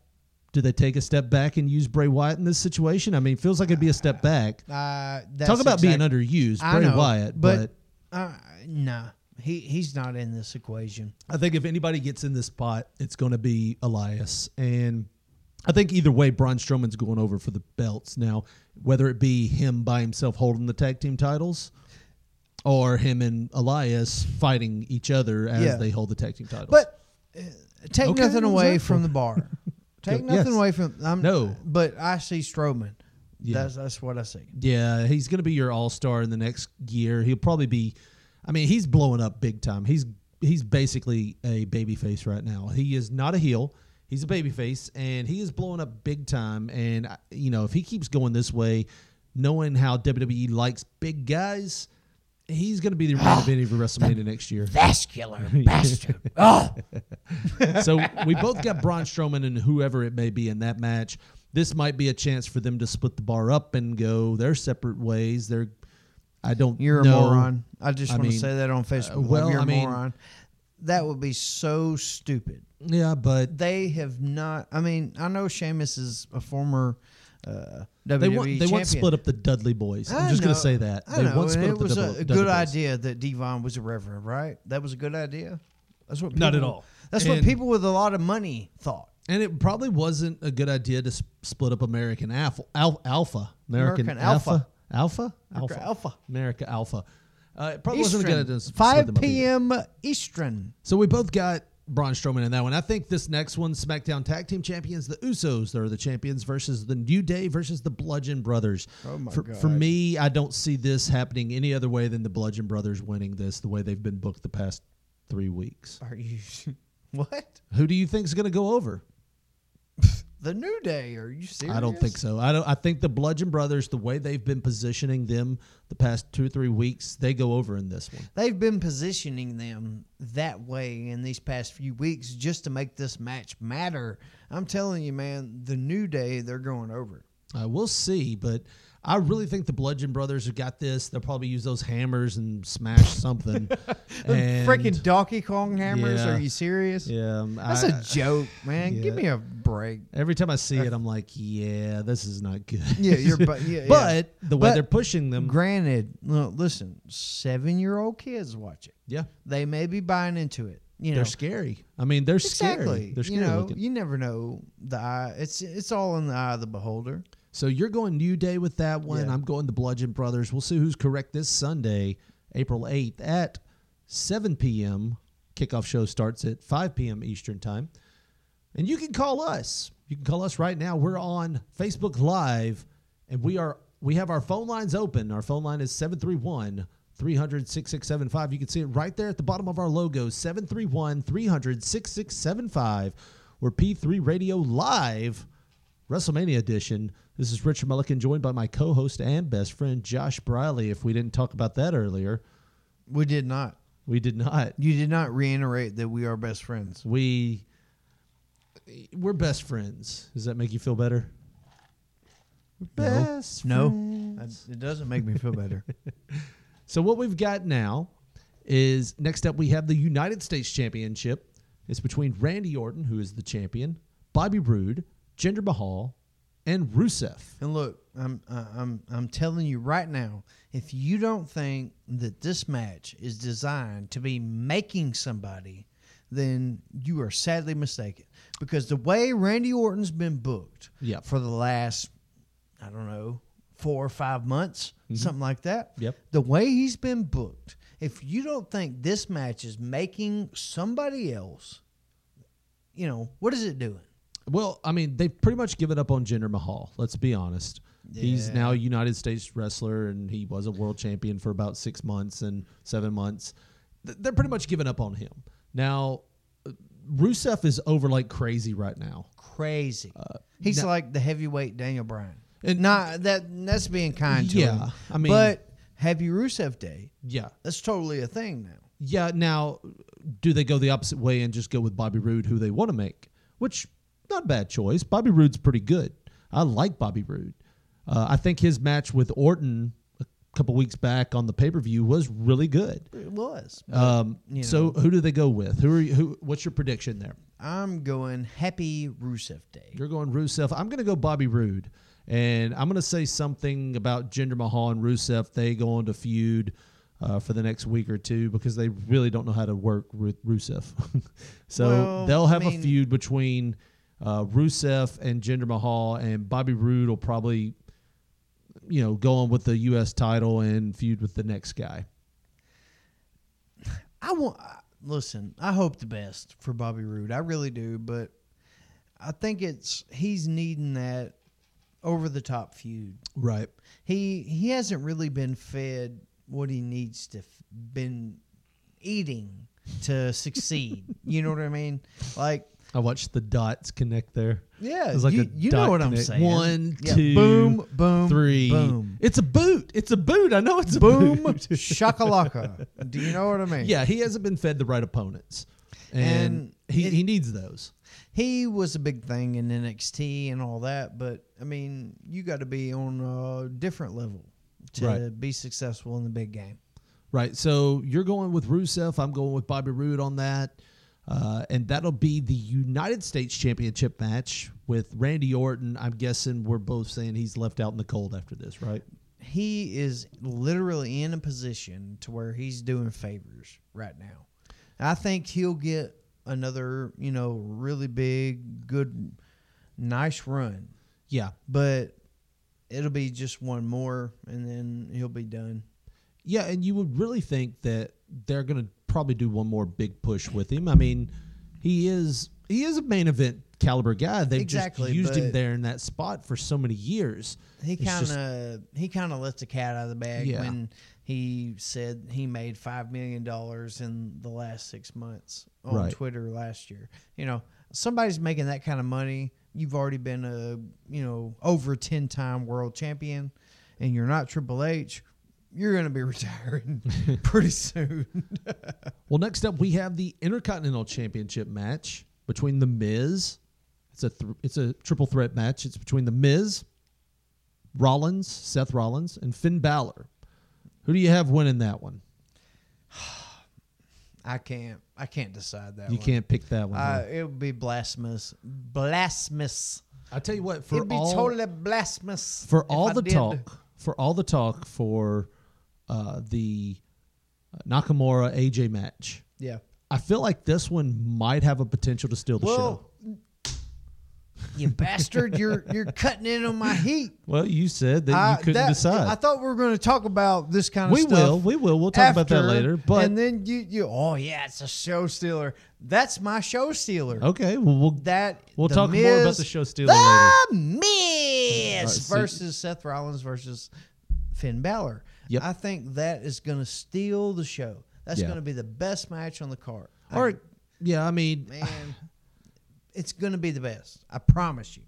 Speaker 1: Do they take a step back and use Bray Wyatt in this situation? I mean, it feels like it'd be a step back.
Speaker 2: Uh, that's
Speaker 1: Talk about being
Speaker 2: exact-
Speaker 1: underused,
Speaker 2: I
Speaker 1: Bray
Speaker 2: know,
Speaker 1: Wyatt. But,
Speaker 2: but, uh, nah, he he's not in this equation.
Speaker 1: I think if anybody gets in this spot, it's going to be Elias. And I think either way, Braun Strowman's going over for the belts. Now, whether it be him by himself holding the tag team titles or him and Elias fighting each other as
Speaker 2: Yeah.
Speaker 1: they hold the tag team titles.
Speaker 2: But uh, take
Speaker 1: Okay,
Speaker 2: nothing away from the bar. Take
Speaker 1: Go-
Speaker 2: nothing
Speaker 1: yes.
Speaker 2: away from I'm,
Speaker 1: No.
Speaker 2: But I see Strowman.
Speaker 1: Yeah.
Speaker 2: That's that's what I see.
Speaker 1: Yeah, he's going to be your all star in the next year. He'll probably be. I mean, he's blowing up big time. He's he's basically a baby face right now. He is not a heel. He's a baby face, and he is blowing up big time. And you know, if he keeps going this way, knowing how WWE likes big guys, he's going to be the main event of WrestleMania next year.
Speaker 2: Vascular bastard. Oh,
Speaker 1: so we both got Braun Strowman and whoever it may be in that match. This might be a chance for them to split the bar up and go their separate ways. They're, I don't.
Speaker 2: you're a moron. I just
Speaker 1: I
Speaker 2: want to say that on Facebook.
Speaker 1: uh, well,
Speaker 2: you're
Speaker 1: I
Speaker 2: a
Speaker 1: mean-
Speaker 2: moron. That would be so stupid.
Speaker 1: Yeah, but
Speaker 2: They have not. I mean, I know Sheamus is a former uh, WWE
Speaker 1: they want they
Speaker 2: champion.
Speaker 1: want to split up the Dudley boys. I'm
Speaker 2: I
Speaker 1: just going to say that
Speaker 2: I
Speaker 1: they
Speaker 2: know,
Speaker 1: want to
Speaker 2: and
Speaker 1: split
Speaker 2: it
Speaker 1: up the
Speaker 2: was
Speaker 1: Dudley,
Speaker 2: a, a
Speaker 1: Dudley
Speaker 2: good
Speaker 1: boys.
Speaker 2: idea that D-Von was a reverend, right? That was a good idea. That's what
Speaker 1: Not at
Speaker 2: people-
Speaker 1: all.
Speaker 2: That's what people with a lot of money thought.
Speaker 1: And it probably wasn't a good idea to s- split up American Alpha. Al- Alpha. American,
Speaker 2: American
Speaker 1: Alpha. Alpha.
Speaker 2: America Alpha.
Speaker 1: America Alpha. Uh, it probably wasn't a good idea to split
Speaker 2: 5
Speaker 1: them up either.
Speaker 2: p.m. Eastern.
Speaker 1: So we both got Braun Strowman in that one. I think this next one, SmackDown Tag Team Champions, the Usos, they're the champions versus the New Day versus the Bludgeon Brothers.
Speaker 2: Oh my
Speaker 1: for,
Speaker 2: God.
Speaker 1: For me, I don't see this happening any other way than the Bludgeon Brothers winning this, the way they've been booked the past three weeks.
Speaker 2: Are you what?
Speaker 1: Who do you think is going to go over?
Speaker 2: The New Day? Are you serious?
Speaker 1: I don't think so. I don't. I think the Bludgeon Brothers, the way they've been positioning them the past two or three weeks, they go over in this one.
Speaker 2: They've been positioning them that way in these past few weeks just to make this match matter. I'm telling you, man, the New Day, they're going over.
Speaker 1: Uh, we'll see, but I really think the Bludgeon Brothers have got this. They'll probably use those hammers and smash something. and
Speaker 2: Freaking Donkey Kong hammers?
Speaker 1: Yeah.
Speaker 2: Are you serious?
Speaker 1: yeah, um,
Speaker 2: That's
Speaker 1: I-
Speaker 2: a joke, man. Give me a break.
Speaker 1: Every time I see it, I'm like, yeah, this is not good.
Speaker 2: Yeah, you're but yeah, yeah.
Speaker 1: but the way
Speaker 2: But
Speaker 1: they're pushing them,
Speaker 2: Granted, no, listen, seven year old kids watch it.
Speaker 1: yeah,
Speaker 2: They may be buying into it. You know,
Speaker 1: they're scary. I mean, they're
Speaker 2: exactly.
Speaker 1: scary. They're scary
Speaker 2: you know,
Speaker 1: looking.
Speaker 2: you never know the eye. It's it's all in the eye of the beholder.
Speaker 1: So you're going New Day with that one.
Speaker 2: Yeah.
Speaker 1: I'm going the Bludgeon Brothers. We'll see who's correct this Sunday, April 8th at 7 p.m. Kickoff show starts at 5 p.m. Eastern Time. And you can call us. You can call us right now. We're on Facebook Live and we are we have our phone lines open. Our phone line is 731 300 6675. You can see it right there at the bottom of our logo 731 300 6675. We're P3 Radio Live. WrestleMania edition. This is Richard Mulligan, joined by my co-host and best friend Josh Briley. If we didn't talk about that earlier,
Speaker 2: We did not.
Speaker 1: we did not.
Speaker 2: You did not reiterate that we are best friends.
Speaker 1: We we're best friends. Does that make you feel better?
Speaker 2: No.
Speaker 1: best
Speaker 2: No,
Speaker 1: friends.
Speaker 2: I- it doesn't make me feel better.
Speaker 1: So what we've got now is next up we have the United States Championship. It's between Randy Orton, who is the champion, Bobby Roode, Jinder Mahal, and Rusev.
Speaker 2: And look, I'm I'm I'm telling you right now, if you don't think that this match is designed to be making somebody, then you are sadly mistaken. Because the way Randy Orton's been booked
Speaker 1: Yep.
Speaker 2: for the last I don't know, four or five months, mm-hmm. something like that.
Speaker 1: Yep.
Speaker 2: The way he's been booked, if you don't think this match is making somebody else, you know, what is it doing?
Speaker 1: Well, I mean, they've pretty much given up on Jinder Mahal. Let's be honest. He's now a United States wrestler, and he was a world champion for about six months and seven months. Th- They're pretty much giving up on him. Now, uh, Rusev is over like crazy right now.
Speaker 2: crazy. He's
Speaker 1: now-
Speaker 2: like the heavyweight Daniel Bryan.
Speaker 1: And-
Speaker 2: not that that's being kind to
Speaker 1: Yeah,
Speaker 2: him.
Speaker 1: I mean-
Speaker 2: but Heavy Rusev Day,
Speaker 1: Yeah.
Speaker 2: that's totally a thing now.
Speaker 1: Yeah. Now, do they go the opposite way and just go with Bobby Roode, who they want to make? Which, not a bad choice. Bobby Roode's pretty good. I like Bobby Roode. Uh, I think his match with Orton a couple weeks back on the pay per view was really good.
Speaker 2: It was.
Speaker 1: Um,
Speaker 2: you
Speaker 1: so
Speaker 2: know.
Speaker 1: who do they go with? Who are you, who? What's your prediction there?
Speaker 2: I'm going Happy Rusev Day.
Speaker 1: You're going Rusev. I'm going to go Bobby Roode, and I'm going to say something about Jinder Mahal and Rusev. They go on to feud uh, for the next week or two because they really don't know how to work Ru- Rusev. so
Speaker 2: Well,
Speaker 1: they'll have
Speaker 2: I
Speaker 1: a
Speaker 2: mean-
Speaker 1: feud between uh, Rusev and Jinder Mahal, and Bobby Roode will probably, you know, go on with the U.S. title and feud with the next guy.
Speaker 2: I want listen. I hope the best for Bobby Roode. I really do, but I think it's he's needing that over the top feud.
Speaker 1: Right.
Speaker 2: He he hasn't really been fed what he needs to f- been eating to succeed. you know what I mean? Like
Speaker 1: I watched the dots connect there.
Speaker 2: yeah,
Speaker 1: It's like
Speaker 2: you,
Speaker 1: a
Speaker 2: you know what I'm saying.
Speaker 1: One,
Speaker 2: Yeah,
Speaker 1: two,
Speaker 2: boom, boom,
Speaker 1: three.
Speaker 2: boom,
Speaker 1: It's a boot. It's a boot. I know it's a
Speaker 2: boom,
Speaker 1: boot.
Speaker 2: shakalaka. Do you know what I mean?
Speaker 1: yeah, he hasn't been fed the right opponents, and,
Speaker 2: And
Speaker 1: he,
Speaker 2: it-
Speaker 1: he needs those.
Speaker 2: he was a big thing in NXT and all that, but I mean, you got to be on a different level to
Speaker 1: Right.
Speaker 2: be successful in the big game.
Speaker 1: Right. So you're going with Rusev. I'm going with Bobby Roode on that. Uh, and that'll be the United States Championship match with Randy Orton. I'm guessing we're both saying he's left out in the cold after this, right?
Speaker 2: He is literally in a position to where he's doing favors right now. I think he'll get another, you know, really big, good, nice run,
Speaker 1: Yeah.
Speaker 2: but it'll be just one more, and then he'll be done.
Speaker 1: Yeah, and you would really think that they're going to probably do one more big push with him. I mean, he is he is a main event caliber guy. They've
Speaker 2: Exactly,
Speaker 1: just used him there in that spot for so many years.
Speaker 2: He kind of he kind of let the cat out of the bag
Speaker 1: Yeah.
Speaker 2: when he said he made five million dollars in the last six months on
Speaker 1: Right.
Speaker 2: Twitter last year. You know, somebody's making that kind of money. You've already been a you know over ten time world champion, and you're not Triple H. You're going to be retiring pretty soon.
Speaker 1: Well, next up we have the Intercontinental Championship match between the Miz. It's a th- it's a triple threat match. It's between the Miz, Rollins, Seth Rollins, and Finn Balor. Who do you have winning that one?
Speaker 2: I can't. I can't decide that.
Speaker 1: You
Speaker 2: one.
Speaker 1: can't pick that one.
Speaker 2: Uh, it would be blasphemous. Blasphemous.
Speaker 1: I tell you what, for
Speaker 2: It'd be
Speaker 1: all
Speaker 2: totally blasphemous.
Speaker 1: for all
Speaker 2: I
Speaker 1: the
Speaker 2: did.
Speaker 1: talk, for all the talk for uh, the Nakamura AJ match,
Speaker 2: Yeah.
Speaker 1: I feel like this one might have a potential to steal the show.
Speaker 2: You bastard! You're you're cutting in on my heat.
Speaker 1: Well, you said that
Speaker 2: I-
Speaker 1: you couldn't
Speaker 2: that-
Speaker 1: decide.
Speaker 2: I thought we were going to talk about this kind of
Speaker 1: we
Speaker 2: stuff.
Speaker 1: will, we will. We'll talk about that later. But
Speaker 2: and then you you oh yeah, it's a show stealer. That's my show stealer.
Speaker 1: okay, well, we'll
Speaker 2: That
Speaker 1: We'll talk more about the show stealer
Speaker 2: the
Speaker 1: later.
Speaker 2: Miz
Speaker 1: right, so-
Speaker 2: versus Seth Rollins versus Finn Balor.
Speaker 1: Yep.
Speaker 2: I think that is going to steal the show. That's
Speaker 1: Yeah.
Speaker 2: going to be the best match on the card. I-
Speaker 1: all right. Yeah, I mean,
Speaker 2: man, it's going to be the best. I promise you.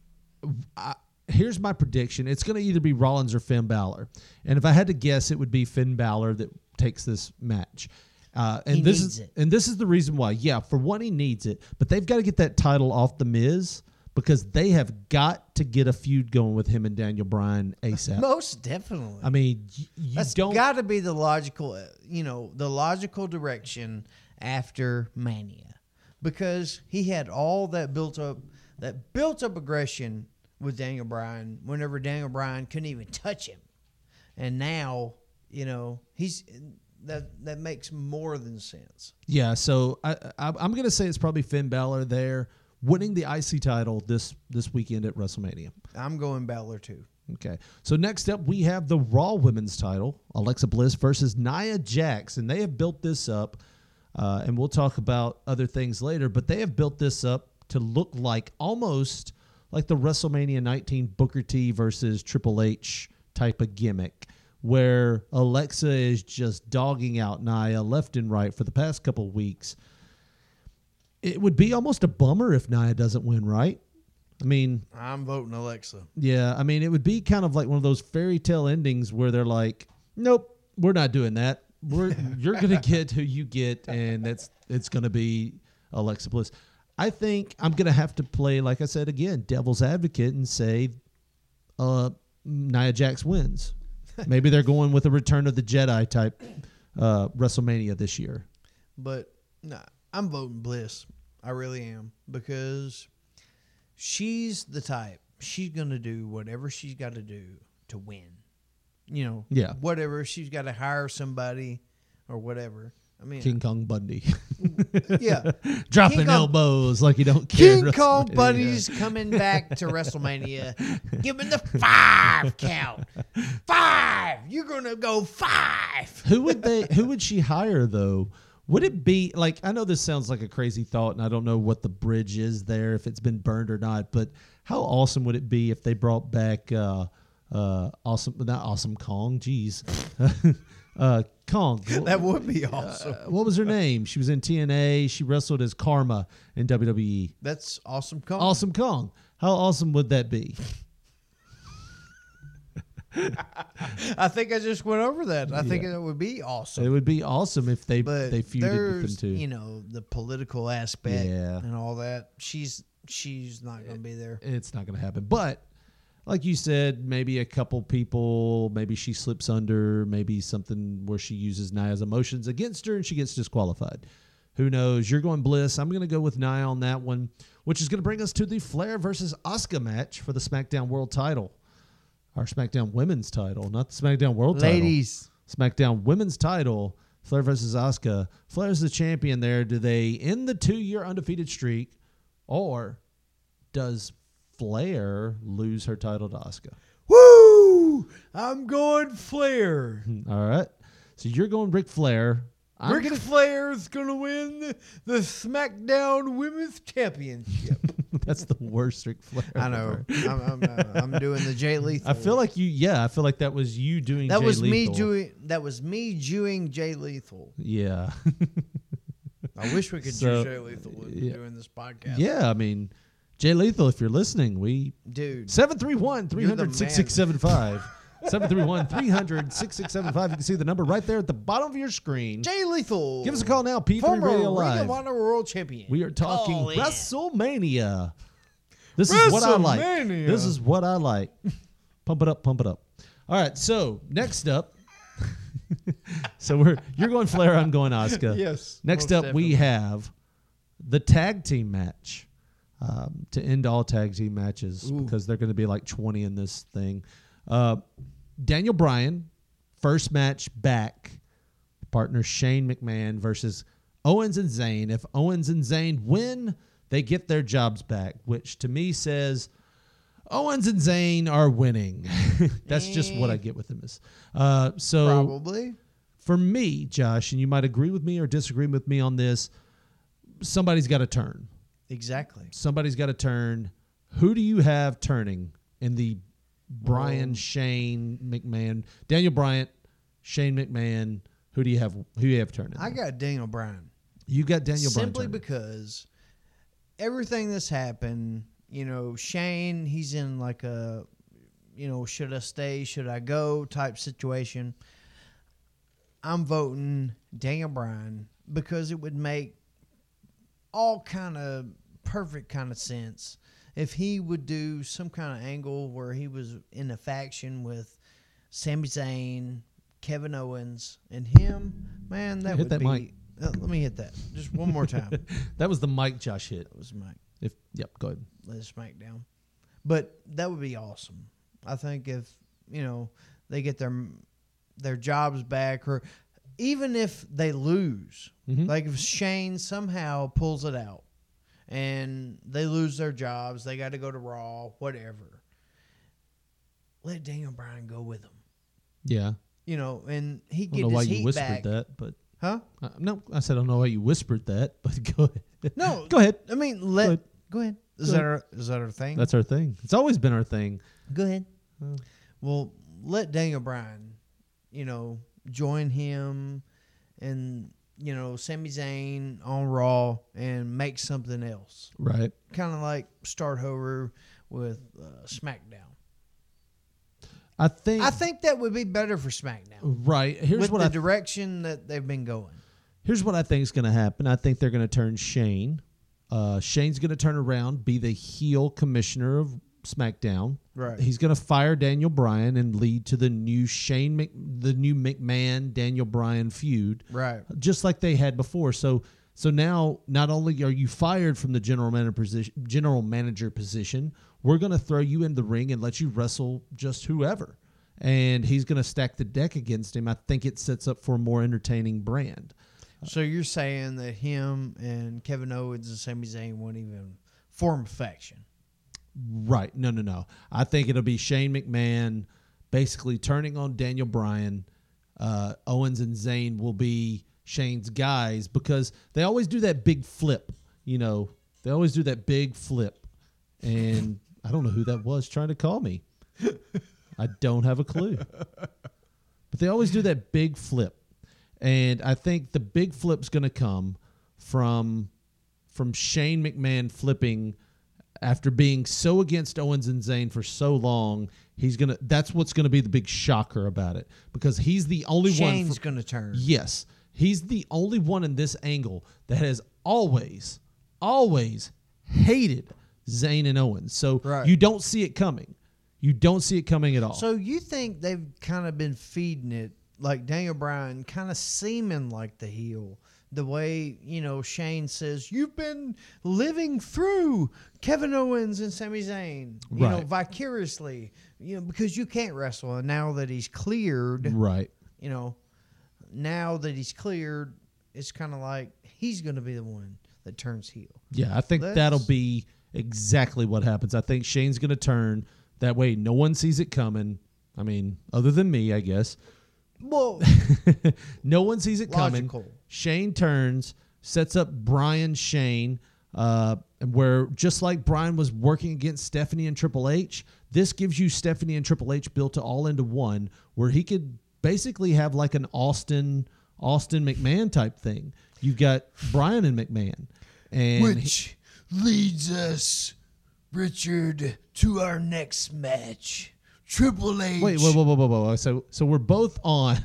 Speaker 1: here's my prediction. It's going to either be Rollins or Finn Balor. And if I had to guess, it would be Finn Balor that takes this match. Uh, and
Speaker 2: He
Speaker 1: this is
Speaker 2: it.
Speaker 1: and this is the reason why. Yeah, for one, he needs it, but they've got to get that title off the Miz because they have got to get a feud going with him and Daniel Bryan ASAP.
Speaker 2: Most definitely.
Speaker 1: I mean, you
Speaker 2: That's
Speaker 1: don't.
Speaker 2: got to be the logical, uh, you know, the logical direction after Mania, because he had all that built up, that built up aggression with Daniel Bryan. Whenever Daniel Bryan couldn't even touch him, and now you know he's that that makes more than sense.
Speaker 1: Yeah, so I, I I'm gonna say it's probably Finn Balor there winning the IC title this this weekend at WrestleMania.
Speaker 2: I'm going Balor too.
Speaker 1: Okay, so next up we have the Raw Women's title, Alexa Bliss versus Nia Jax, and they have built this up, uh, and we'll talk about other things later. But they have built this up to look like almost like the WrestleMania 19 Booker T versus Triple H type of gimmick, where Alexa is just dogging out Nia left and right for the past couple of weeks. It would be almost a bummer if Nia doesn't win, right? I mean,
Speaker 2: I'm voting Alexa.
Speaker 1: yeah, I mean, it would be kind of like one of those fairy tale endings where they're like, "Nope, we're not doing that. We're you're gonna get who you get, and that's it's gonna be Alexa Bliss." I think I'm gonna have to play, like I said again, devil's advocate, and say, uh, Nia Jax wins. Maybe they're going with a Return of the Jedi type uh, WrestleMania this year.
Speaker 2: But nah, I'm voting Bliss. I really am because she's the type. She's gonna do whatever she's got to do to win. You know,
Speaker 1: Yeah.
Speaker 2: whatever she's got to hire somebody or whatever. I mean,
Speaker 1: King Kong Bundy
Speaker 2: yeah,
Speaker 1: dropping
Speaker 2: Kong-
Speaker 1: elbows like you don't care.
Speaker 2: King Kong. Bundy's coming back to WrestleMania. Give him the five count. Five. You're gonna go five.
Speaker 1: who would they who would she hire though would it be like i know this sounds like a crazy thought and i don't know what the bridge is there if it's been burned or not but how awesome would it be if they brought back uh uh awesome not awesome kong jeez uh kong
Speaker 2: That would be awesome.
Speaker 1: Uh, what was her name she was in tna she wrestled as karma in wwe
Speaker 2: That's awesome. Kong.
Speaker 1: awesome kong how awesome would that be
Speaker 2: I think I just went over that. I think it would be awesome.
Speaker 1: it would be awesome if they
Speaker 2: but
Speaker 1: they feuded with them too
Speaker 2: you know the political aspect
Speaker 1: Yeah.
Speaker 2: and all that. She's she's not going to be there.
Speaker 1: it's not going to happen. But like you said, maybe a couple people, maybe she slips under, maybe something where she uses Nia's emotions against her and she gets disqualified. Who knows? You're going Bliss. I'm going to go with Nia on that one, which is going to bring us to the Flair versus Asuka match for the SmackDown World title. Our SmackDown Women's title, not the SmackDown World title.
Speaker 2: Ladies,
Speaker 1: SmackDown Women's title, Flair versus Asuka. Flair's the champion there. Do they end the two year undefeated streak or does Flair lose her title to Asuka?
Speaker 2: woo! I'm going Flair.
Speaker 1: All right. So you're going Ric Flair. I'm
Speaker 2: Ric
Speaker 1: gonna-
Speaker 2: Flair's gonna win the, SmackDown Women's Championship.
Speaker 1: That's the worst Ric Flair.
Speaker 2: I know. I'm, I'm, uh, I'm doing the Jay Lethal.
Speaker 1: I feel like you. Yeah, I feel like that was you doing.
Speaker 2: that
Speaker 1: Jay
Speaker 2: was me doing. That was me doing Jay Lethal.
Speaker 1: Yeah.
Speaker 2: I wish we could
Speaker 1: So,
Speaker 2: do Jay Lethal
Speaker 1: yeah.
Speaker 2: doing this podcast.
Speaker 1: yeah. I mean, Jay Lethal, if you're listening, we
Speaker 2: dude.
Speaker 1: 731 300
Speaker 2: You're the
Speaker 1: 6675. 731 300 6675. You can see the number right there at the bottom of your screen.
Speaker 2: Jay Lethal.
Speaker 1: Give us a call now, P3
Speaker 2: Former
Speaker 1: Radio
Speaker 2: Ring of Honor World Champion.
Speaker 1: We are talking
Speaker 2: in.
Speaker 1: WrestleMania. This is what I like. This is what I like. pump it up, pump it up. All right, so next up. so we're you're going Flair, I'm going Oscar.
Speaker 2: Yes,
Speaker 1: Next up we have the tag team match. Um, to end all tag team matches because they're going to be like 20 in this thing. Uh, Daniel Bryan, first match back, partner Shane McMahon versus Owens and Zayn. If Owens and Zayn win, they get their jobs back, which to me says Owens and Zayn are winning. That's just what I get with them. Is uh, so
Speaker 2: Probably.
Speaker 1: for me, Josh, and you might agree with me or disagree with me on this. Somebody's got to turn.
Speaker 2: Exactly.
Speaker 1: Somebody's got to turn. Who do you have turning in the Bryan um, Shane McMahon, Daniel Bryan, Shane McMahon? Who do you have? Who do you have turning?
Speaker 2: I got Daniel Bryan.
Speaker 1: you got Daniel Bryan.
Speaker 2: simply because everything that's happened, you know, Shane, he's in like a, you know, should I stay, should I go type situation. I'm voting Daniel Bryan because it would make all kind of perfect kind of sense if he would do some kind of angle where he was in a faction with Sami Zayn, Kevin Owens, and him. Man, that
Speaker 1: Hit
Speaker 2: would
Speaker 1: that
Speaker 2: be.
Speaker 1: mic.
Speaker 2: Uh, let me hit that just one more time. that
Speaker 1: was the mic Josh hit.
Speaker 2: That was Mike.
Speaker 1: If yep, go ahead.
Speaker 2: Let us mic SmackDown, but that would be awesome. I think if you know they get their their jobs back, or even if they lose,
Speaker 1: Mhm.
Speaker 2: like if Shane somehow pulls it out and they lose their jobs, they got to go to Raw, whatever. Let Daniel Bryan go with them,
Speaker 1: Yeah,
Speaker 2: you know, and he
Speaker 1: I don't
Speaker 2: get
Speaker 1: know
Speaker 2: his
Speaker 1: why
Speaker 2: heat
Speaker 1: you whispered
Speaker 2: back.
Speaker 1: that, but
Speaker 2: Huh?
Speaker 1: uh, no, I said I don't know why you whispered that, but go ahead.
Speaker 2: No,
Speaker 1: go ahead.
Speaker 2: I mean, let
Speaker 1: ahead.
Speaker 2: go ahead. Is
Speaker 1: Go
Speaker 2: that
Speaker 1: ahead.
Speaker 2: our, is that our thing?
Speaker 1: That's our thing. It's always been our thing.
Speaker 2: Go ahead. Well, let Daniel Bryan, you know, join him and, you know, Sami Zayn on Raw and make something else.
Speaker 1: Right.
Speaker 2: Kind of like start over with uh, SmackDown.
Speaker 1: I think.
Speaker 2: I think that would be better for SmackDown
Speaker 1: Right. Here's
Speaker 2: with
Speaker 1: what
Speaker 2: the
Speaker 1: I
Speaker 2: direction that they've been going.
Speaker 1: Here's what I think is going to happen. I think they're going to turn Shane. Uh, Shane's going to turn around, be the heel commissioner of SmackDown.
Speaker 2: Right.
Speaker 1: He's going to fire Daniel Bryan and lead to the new Shane, Mc, the new McMahon Daniel Bryan feud,
Speaker 2: Right.
Speaker 1: just like they had before. So, so now not only are you fired from the general manager position, general manager position, we're going to throw you in the ring and let you wrestle just whoever. And he's going to stack the deck against him. I think it sets up for a more entertaining brand.
Speaker 2: So you're saying that him and Kevin Owens and Sami Zayn won't even form a faction?
Speaker 1: Right. No, no, no. I think it'll be Shane McMahon basically turning on Daniel Bryan. Uh, Owens and Zayn will be Shane's guys because they always do that big flip. You know, they always do that big flip. And I don't know who that was trying to call me. I don't have a clue. But they always do that big flip. And I think the big flip's going to come from from Shane McMahon flipping after being so against Owens and Zayn for so long, he's gonna. That's what's gonna be the big shocker about it because he's the only one.
Speaker 2: Shane's going to turn.
Speaker 1: Yes, he's the only one in this angle that has always, always hated Zayn and Owens. So
Speaker 2: Right.
Speaker 1: you don't see it coming. You don't see it coming at all.
Speaker 2: So you think they've kind of been feeding it like Daniel Bryan, kind of seeming like the heel, the way you know Shane says you've been living through Kevin Owens and Sami Zayn, you know, vicariously, you know, because you can't wrestle, and now that he's cleared,
Speaker 1: right.
Speaker 2: you know, now that he's cleared, it's kind of like he's going to be the one that turns heel.
Speaker 1: Yeah, I think
Speaker 2: Let's-
Speaker 1: that'll be exactly what happens. I think Shane's going to turn that way. No one sees it coming. I mean, other than me, I guess.
Speaker 2: Well,
Speaker 1: no one sees it coming.
Speaker 2: Logical.
Speaker 1: Shane turns, sets up Bryan Shane, uh, where just like Bryan was working against Stephanie and Triple H, this gives you Stephanie and Triple H built to all into one, where he could basically have like an Austin Austin McMahon type thing. You've got Bryan and McMahon, and he-
Speaker 2: leads us, Richard, to our next match. Triple H.
Speaker 1: Wait, whoa, whoa, whoa, whoa, whoa! So, so we're both on,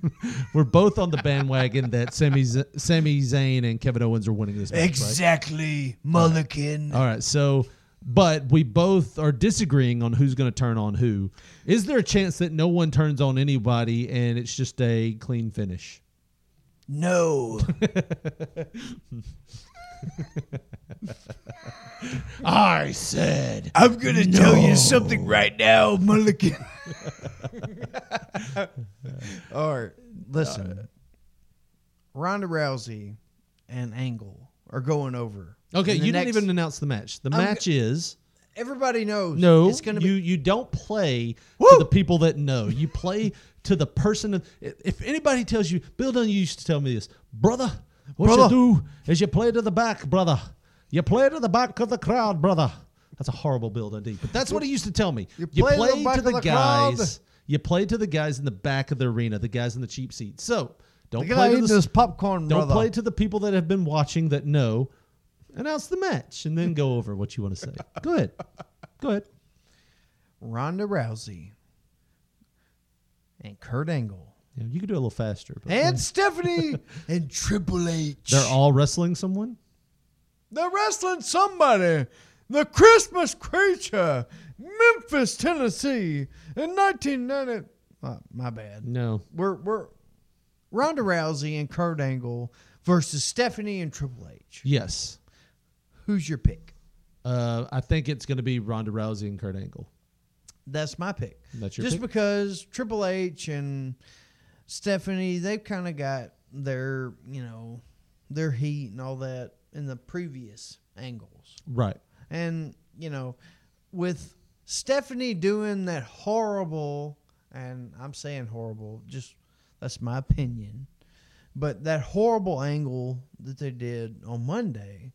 Speaker 1: we're both on the bandwagon that Sami Z- Sami Zayn and Kevin Owens are winning this match, right?
Speaker 2: Exactly, Mulligan.
Speaker 1: All right, so but we both are disagreeing on who's going to turn on who. Is there a chance that no one turns on anybody and it's just a clean finish?
Speaker 2: No.
Speaker 1: I said.
Speaker 2: I'm gonna tell you something right now, Mulligan. All right, listen. Ronda Rousey and Angle are going over.
Speaker 1: Okay, you
Speaker 2: next-
Speaker 1: didn't even announce the match. The
Speaker 2: I'm
Speaker 1: match is
Speaker 2: Everybody knows.
Speaker 1: no.
Speaker 2: it's gonna
Speaker 1: you
Speaker 2: be.
Speaker 1: you don't play
Speaker 2: Woo!
Speaker 1: to the people that know. You play to the person. That, if anybody tells you, Bill Dunn used to tell me this, brother. What
Speaker 2: Brother.
Speaker 1: you do is you play to the back, brother. You play to the back of the crowd, brother. That's a horrible Bill Dundee, but that's what he used to tell me. You,
Speaker 2: play
Speaker 1: play,
Speaker 2: to the
Speaker 1: to the,
Speaker 2: the crowd.
Speaker 1: guys. You play to the guys in the back of the arena, the guys in the cheap seats. So don't play to the
Speaker 2: this popcorn,
Speaker 1: don't
Speaker 2: brother.
Speaker 1: play to the people that have been watching that know. Announce the match and then go over what you want to say. Go ahead. Go ahead.
Speaker 2: Ronda Rousey and Kurt Angle
Speaker 1: Yeah, you could do it a little faster. But
Speaker 2: and Stephanie and Triple H.
Speaker 1: they're all wrestling someone.
Speaker 2: They're wrestling somebody. The Christmas creature, Memphis, Tennessee, in 1990. Uh, my bad.
Speaker 1: No.
Speaker 2: We're we're Ronda Rousey and Kurt Angle versus Stephanie and Triple H.
Speaker 1: Yes.
Speaker 2: Who's your pick?
Speaker 1: Uh, I think it's going to be Ronda Rousey and Kurt Angle.
Speaker 2: That's my pick.
Speaker 1: That's your
Speaker 2: Just
Speaker 1: pick?
Speaker 2: because Triple H and Stephanie, they've kind of got their, you know, their heat and all that in the previous angles.
Speaker 1: Right.
Speaker 2: And, you know, with Stephanie doing that horrible, and I'm saying horrible, just that's my opinion, but that horrible angle that they did on Monday,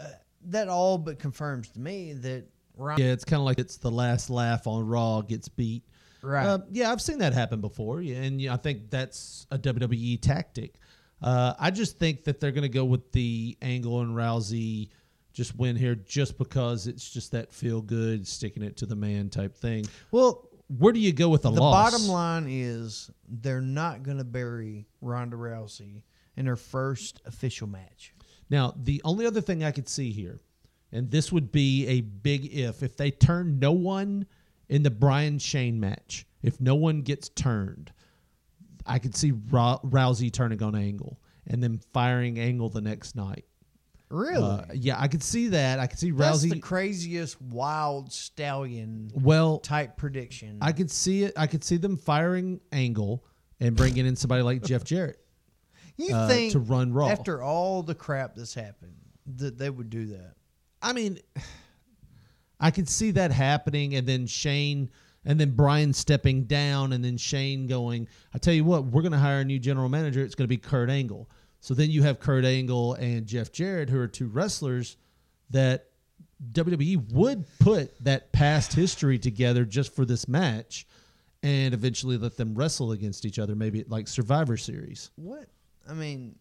Speaker 2: uh, that all but confirms to me that Ron-
Speaker 1: Yeah, it's kind of like it's the last laugh on Raw gets beat.
Speaker 2: Right.
Speaker 1: Uh, yeah, I've seen that happen before, yeah, and yeah, I think that's a WWE tactic. Uh, I just think that they're going to go with the Angle and Rousey just win here, just because it's just that feel good, sticking it to the man type thing.
Speaker 2: well,
Speaker 1: Where do you go with a
Speaker 2: the
Speaker 1: loss?
Speaker 2: The bottom line is they're not going to bury Ronda Rousey in her first official match.
Speaker 1: Now, the only other thing I could see here, and this would be a big if, if they turn no one in the Bryan Shane match, if no one gets turned, I could see Rou- Rousey turning on Angle and then firing Angle the next night.
Speaker 2: Really?
Speaker 1: Uh, yeah, I could see that. I could see Rousey.
Speaker 2: That's
Speaker 1: Rousey.
Speaker 2: the craziest wild stallion
Speaker 1: well,
Speaker 2: type prediction.
Speaker 1: I could see it. I could see them firing Angle and bringing in somebody like Jeff Jarrett.
Speaker 2: you
Speaker 1: uh,
Speaker 2: think
Speaker 1: to run Raw.
Speaker 2: after all the crap that's happened that they would do that?
Speaker 1: I mean, I could see that happening, and then Shane, and then Bryan stepping down, and then Shane going, I tell you what, we're going to hire a new general manager. It's going to be Kurt Angle. So then you have Kurt Angle and Jeff Jarrett, who are two wrestlers that WWE would put that past history together just for this match and eventually let them wrestle against each other, maybe like Survivor Series.
Speaker 2: What? I mean,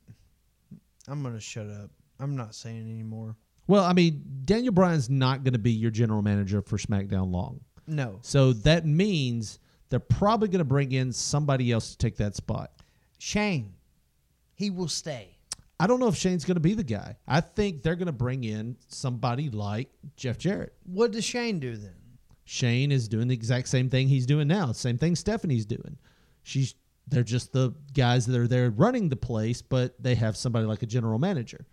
Speaker 2: I'm gonna shut up. I'm not saying anymore.
Speaker 1: Well, I mean, Daniel Bryan's not going to be your general manager for SmackDown long.
Speaker 2: No,
Speaker 1: So that means they're probably going to bring in somebody else to take that spot.
Speaker 2: Shane, he will stay.
Speaker 1: I don't know if Shane's going to be the guy. I think they're going to bring in somebody like Jeff Jarrett.
Speaker 2: What does Shane do then?
Speaker 1: Shane is doing the exact same thing he's doing now. Same thing Stephanie's doing. She's they're just the guys that are there running the place, but they have somebody like a general manager.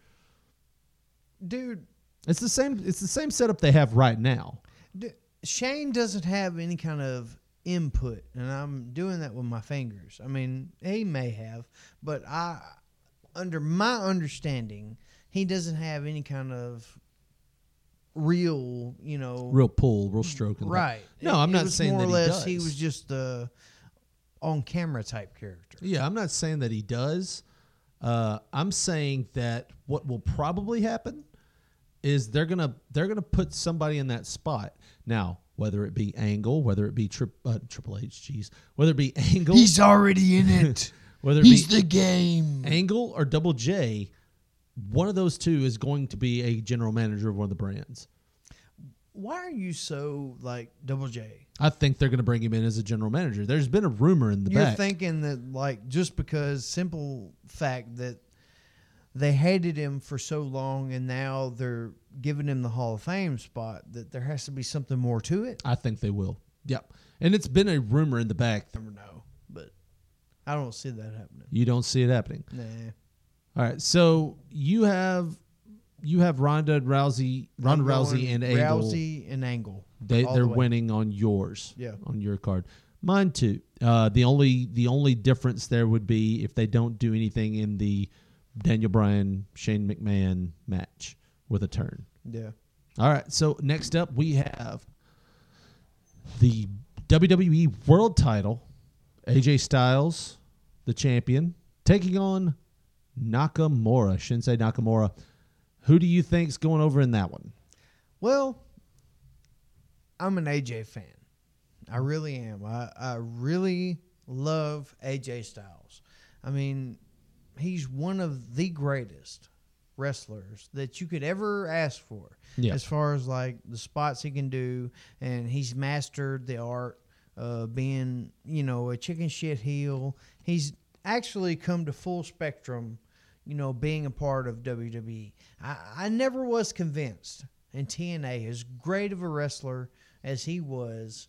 Speaker 2: Dude,
Speaker 1: It's the same. It's the same setup they have right now.
Speaker 2: D- Shane doesn't have any kind of input, and I'm doing that with my fingers. I mean, he may have, but I, under my understanding, he doesn't have any kind of real, you know,
Speaker 1: Real pull, real stroke.
Speaker 2: right.
Speaker 1: No, I'm not saying
Speaker 2: more
Speaker 1: that
Speaker 2: or
Speaker 1: he
Speaker 2: less he
Speaker 1: does.
Speaker 2: was just the on camera type character.
Speaker 1: Yeah, I'm not saying that he does. Uh, I'm saying that what will probably happen is they're gonna they're gonna put somebody in that spot now. Whether it be Angle, whether it be tri- uh, Triple H, jeez, whether it be Angle,
Speaker 2: He's already in it.
Speaker 1: whether it
Speaker 2: He's
Speaker 1: be
Speaker 2: the game.
Speaker 1: Angle or Double J, one of those two is going to be a general manager of one of the brands.
Speaker 2: Why are you so like Double J?
Speaker 1: I think they're going to bring him in as a general manager. There's been a rumor in the back.
Speaker 2: You're
Speaker 1: back.
Speaker 2: thinking that like just because simple fact that they hated him for so long and now they're giving him the Hall of Fame spot that there has to be something more to it.
Speaker 1: I think they will. Yep. And it's been a rumor in the back.
Speaker 2: never know, but I don't see that happening.
Speaker 1: You don't see it happening.
Speaker 2: Nah.
Speaker 1: All right. So you have you have Ronda Rousey, Ronda Rousey and Angle.
Speaker 2: Rousey and Angle.
Speaker 1: They they're
Speaker 2: the
Speaker 1: winning on yours.
Speaker 2: Yeah.
Speaker 1: On your card. Mine too. Uh, the only the only difference there would be if they don't do anything in the Daniel Bryan Shane McMahon match with a turn.
Speaker 2: Yeah.
Speaker 1: All right. So next up we have the WWE World Title. AJ Styles, the champion, taking on Nakamura, Shinsuke Nakamura. Who do you think's going over in that one?
Speaker 2: Well, I'm an AJ fan. I really am. I, I really love AJ Styles. I mean, he's one of the greatest wrestlers that you could ever ask for.
Speaker 1: Yeah.
Speaker 2: As far as like the spots he can do, and he's mastered the art of being, you know, a chicken shit heel. He's actually come to full spectrum, you know, being a part of WWE. I, I never was convinced in TNA, as great of a wrestler as he was,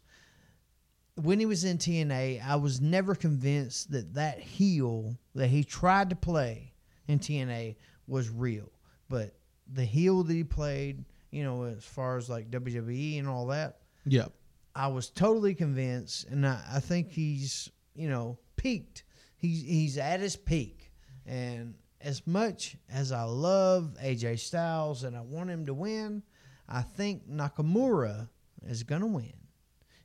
Speaker 2: when he was in TNA, I was never convinced that that heel that he tried to play in TNA was real. But the heel that he played, you know, as far as like WWE and all that,
Speaker 1: Yeah.
Speaker 2: I was totally convinced, and I, I think he's you know peaked. He's he's at his peak, and as much as I love AJ Styles and I want him to win, I think Nakamura is going to win.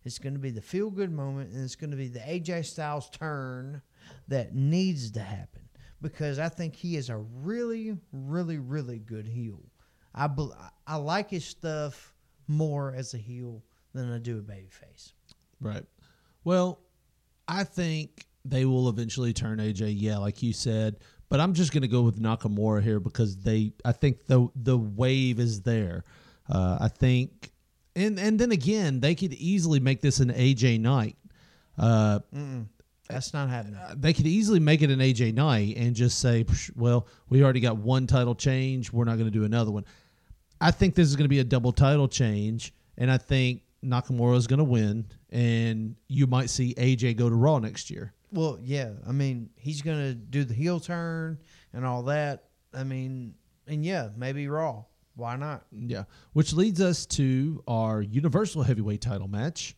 Speaker 2: It's going to be the feel good moment, and it's going to be the AJ Styles turn that needs to happen because I think he is a really, really, really good heel. I I like his stuff more as a heel than I do a babyface.
Speaker 1: Right. Well, I think they will eventually turn AJ. Yeah, like you said, but I'm just going to go with Nakamura here because they. I think the the wave is there. Uh, I think, and and then again, they could easily make this an AJ night. Uh,
Speaker 2: That's not happening.
Speaker 1: Uh, they could easily make it an AJ night and just say, well, we already got one title change. We're not going to do another one. I think this is going to be a double title change, and I think Nakamura is going to win, and you might see AJ go to Raw next year.
Speaker 2: Well, yeah. I mean, he's going to do the heel turn and all that. I mean, and yeah, maybe Raw. Why not?
Speaker 1: Yeah, which leads us to our Universal Heavyweight title match.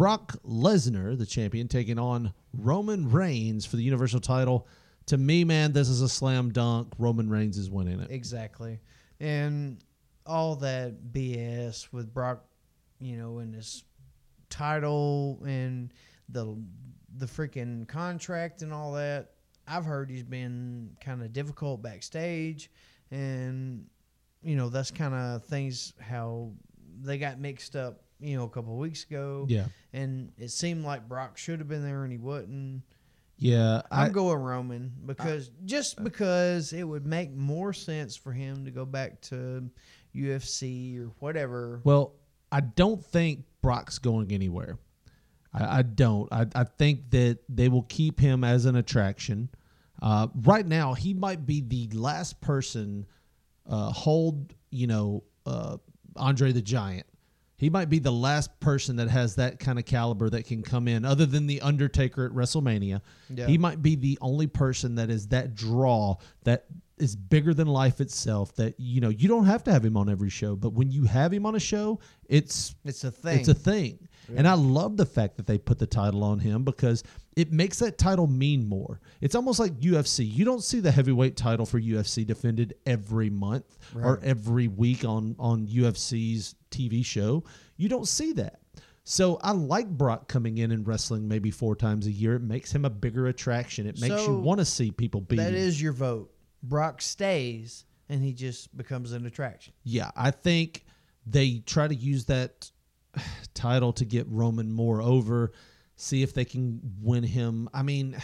Speaker 1: Brock Lesnar, the champion, taking on Roman Reigns for the Universal title. To me, man, this is a slam dunk. Roman Reigns is winning it.
Speaker 2: Exactly. And all that BS with Brock, you know, and his title and the the freaking contract and all that. I've heard he's been kind of difficult backstage and you know, that's kind of things how they got mixed up, you know, a couple of weeks ago.
Speaker 1: Yeah.
Speaker 2: And it seemed like Brock should have been there and he wasn't.
Speaker 1: Yeah, I,
Speaker 2: I'm going Roman because just because it would make more sense for him to go back to UFC or whatever.
Speaker 1: Well, I don't think Brock's going anywhere. I, I don't. I, I think that they will keep him as an attraction. Uh, right now, he might be the last person uh, hold, you know, uh, Andre the Giant. He might be the last person that has that kind of caliber that can come in, other than the Undertaker at WrestleMania.
Speaker 2: Yeah.
Speaker 1: He might be the only person that is that draw that is bigger than life itself. That you know you don't have to have him on every show, but when you have him on a show, it's
Speaker 2: It's a thing.
Speaker 1: it's a thing. And I love the fact that they put the title on him because it makes that title mean more. It's almost like UFC. You don't see the heavyweight title for UFC defended every month or every week on on UFC's TV show. You don't see that. So I like Brock coming in and wrestling maybe four times a year. It makes him a bigger attraction. It makes you want to see people beat
Speaker 2: That
Speaker 1: him.
Speaker 2: is your vote. Brock stays and he just becomes an attraction.
Speaker 1: Yeah, I think they try to use that title to get Roman more over, see if they can win him. I mean,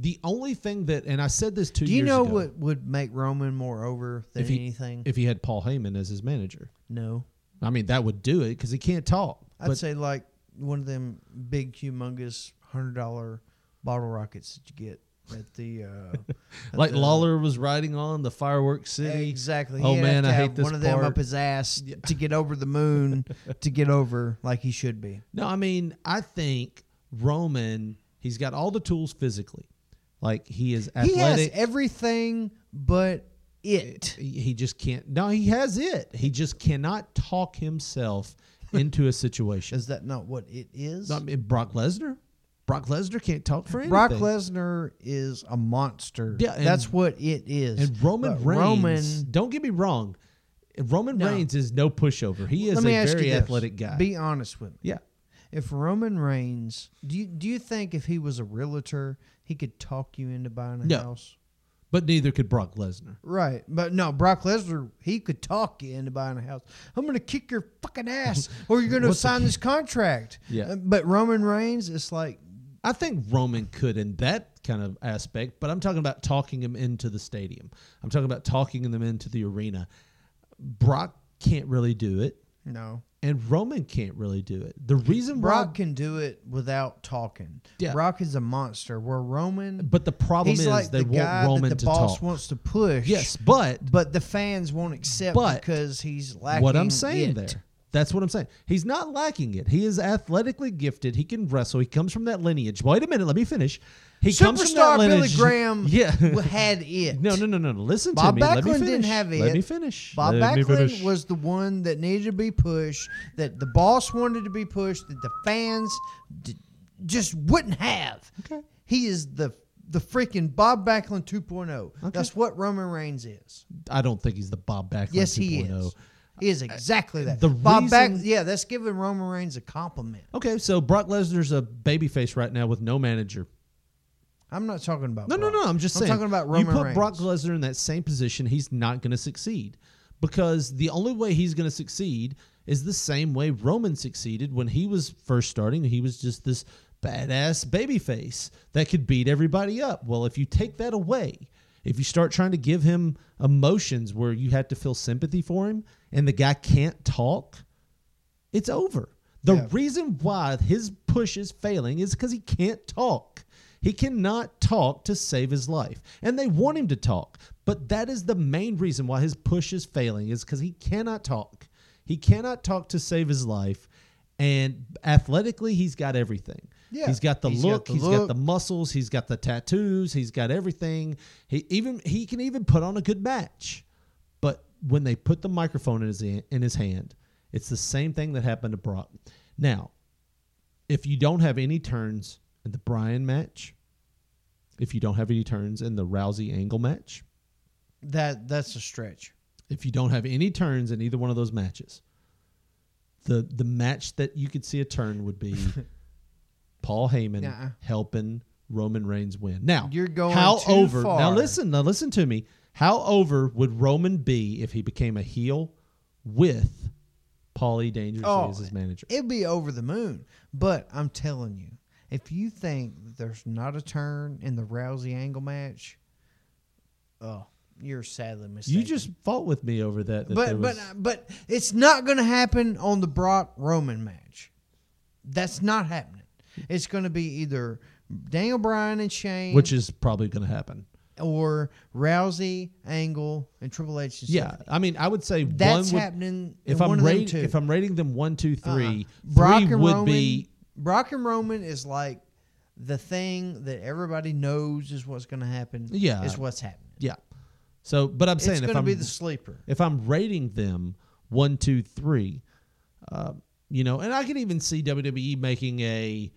Speaker 1: the only thing that, and I said this two
Speaker 2: Do you know
Speaker 1: ago,
Speaker 2: what would make Roman more over than
Speaker 1: if he,
Speaker 2: anything?
Speaker 1: if he had Paul Heyman as his manager.
Speaker 2: no.
Speaker 1: I mean, that would do it because he can't talk.
Speaker 2: I'd
Speaker 1: But
Speaker 2: say like one of them big, humongous hundred dollar bottle rockets that you get at the uh, at
Speaker 1: like
Speaker 2: the-
Speaker 1: Lawler was riding on the fireworks city.
Speaker 2: Exactly.
Speaker 1: Oh man, I hate this
Speaker 2: one of them
Speaker 1: part.
Speaker 2: up his ass to get over the moon to get over like he should be.
Speaker 1: No, I mean, I think Roman, he's got all the tools physically. Like he is
Speaker 2: He has everything but it.
Speaker 1: he just can't. No, he has it. He just cannot talk himself into a situation.
Speaker 2: Is that not what it is?
Speaker 1: I mean, eh, Brock Lesnar. Brock Lesnar can't talk for anything.
Speaker 2: Brock Lesnar is a monster.
Speaker 1: Yeah,
Speaker 2: that's what it is.
Speaker 1: and Roman
Speaker 2: But
Speaker 1: Reigns.
Speaker 2: Roman,
Speaker 1: don't get me wrong. Roman
Speaker 2: No.
Speaker 1: Reigns is no pushover. He is a very
Speaker 2: this.
Speaker 1: athletic guy.
Speaker 2: Be honest with me.
Speaker 1: yeah.
Speaker 2: If Roman Reigns, do you do you think if he was a realtor, he could talk you into buying a
Speaker 1: No.
Speaker 2: house?
Speaker 1: But neither could Brock Lesnar.
Speaker 2: Right, but no, Brock Lesnar, he could talk you into buying a house. I'm going to kick your fucking ass, or you're going to sign this contract.
Speaker 1: Yeah.
Speaker 2: Uh, but Roman Reigns, it's like
Speaker 1: I think Roman could in that kind of aspect, but I'm talking about talking him into the stadium. I'm talking about talking them into the arena. Brock can't really do it,
Speaker 2: no.
Speaker 1: and Roman can't really do it. The reason
Speaker 2: Brock
Speaker 1: why,
Speaker 2: can do it without talking.
Speaker 1: Yeah.
Speaker 2: Brock is a monster. Where Roman,
Speaker 1: but the problem is
Speaker 2: like
Speaker 1: they
Speaker 2: the
Speaker 1: want Roman
Speaker 2: that the
Speaker 1: to
Speaker 2: boss
Speaker 1: talk.
Speaker 2: wants to push.
Speaker 1: yes, but
Speaker 2: but the fans won't accept
Speaker 1: But
Speaker 2: because he's lacking.
Speaker 1: what I'm saying
Speaker 2: it.
Speaker 1: there. That's what I'm saying. He's not lacking it. He is athletically gifted. He can wrestle. He comes from that lineage. Wait a minute, let me finish. He comes from that
Speaker 2: Superstar Billy
Speaker 1: lineage.
Speaker 2: Graham
Speaker 1: Yeah.
Speaker 2: had it.
Speaker 1: No, no, no, no. no. Listen
Speaker 2: Bob
Speaker 1: to me. Let me
Speaker 2: Backlund
Speaker 1: finish.
Speaker 2: didn't have
Speaker 1: Let
Speaker 2: it.
Speaker 1: me finish.
Speaker 2: Bob
Speaker 1: Let me
Speaker 2: Backlund
Speaker 1: finish.
Speaker 2: was the one that needed to be pushed, that the boss wanted to be pushed, that the fans d- just wouldn't have.
Speaker 1: Okay.
Speaker 2: He is the the freaking Bob Backlund 2.0. That's what Roman Reigns is.
Speaker 1: I don't think he's the Bob Backlund
Speaker 2: Yes, he
Speaker 1: 2.0.
Speaker 2: is. He is exactly that.
Speaker 1: the
Speaker 2: Bob Back,
Speaker 1: reason-
Speaker 2: yeah, that's giving Roman Reigns a compliment.
Speaker 1: Okay, so Brock Lesnar's a babyface right now with no manager.
Speaker 2: I'm not talking about.
Speaker 1: No, no,
Speaker 2: Brock.
Speaker 1: no. I'm just
Speaker 2: I'm
Speaker 1: saying.
Speaker 2: talking about Roman
Speaker 1: You put
Speaker 2: Reigns.
Speaker 1: Brock Lesnar in that same position, he's not going to succeed because the only way he's going to succeed is the same way Roman succeeded when he was first starting. He was just this badass babyface that could beat everybody up. Well, if you take that away, if you start trying to give him emotions where you have to feel sympathy for him and the guy can't talk, it's over. The
Speaker 2: Yeah.
Speaker 1: reason why his push is failing is because he can't talk. He cannot talk to save his life. And they want him to talk. But that is the main reason why his push is failing is because he cannot talk. He cannot talk to save his life. And athletically, he's got everything.
Speaker 2: Yeah.
Speaker 1: He's got the look,
Speaker 2: He's got the
Speaker 1: he's
Speaker 2: look.
Speaker 1: got the muscles, he's got the tattoos, he's got everything. He even he can even put on a good match. But when they put the microphone in his in his hand, it's the same thing that happened to Brock. Now, if you don't have any turns in the Bryan match, if you don't have any turns in the Rousey Angle match,
Speaker 2: That that's a stretch.
Speaker 1: if you don't have any turns in either one of those matches, the the match that you could see a turn would be Paul Heyman
Speaker 2: Nuh-uh.
Speaker 1: helping Roman Reigns win. Now,
Speaker 2: You're going
Speaker 1: how over? Now listen, now listen to me. How over would Roman be if he became a heel with Paulie Dangerously
Speaker 2: Oh,
Speaker 1: as his manager?
Speaker 2: It'd be over the moon. But I'm telling you, if you think there's not a turn in the Rousey Angle match, oh, you're sadly mistaken.
Speaker 1: You just fought with me over that. that
Speaker 2: but but
Speaker 1: uh,
Speaker 2: but it's not going to happen on the Brock Roman match. That's not happening. It's going to be either Daniel Bryan and Shane,
Speaker 1: which is probably going to happen.
Speaker 2: or Rousey, Angle, and Triple H. And
Speaker 1: Yeah. I mean, I would say
Speaker 2: that's
Speaker 1: one would,
Speaker 2: happening.
Speaker 1: If I'm
Speaker 2: one of them
Speaker 1: rating, if I'm rating them one, two, three,
Speaker 2: Uh-uh. Brock
Speaker 1: three
Speaker 2: and
Speaker 1: would
Speaker 2: Roman,
Speaker 1: be
Speaker 2: Brock and Roman is like the thing that everybody knows is what's going to happen.
Speaker 1: Yeah.
Speaker 2: is what's happening.
Speaker 1: yeah. So, but I'm saying
Speaker 2: It's
Speaker 1: if
Speaker 2: going to be the sleeper.
Speaker 1: if I'm rating them one, two, three, uh, you know, and I can even see WWE making a,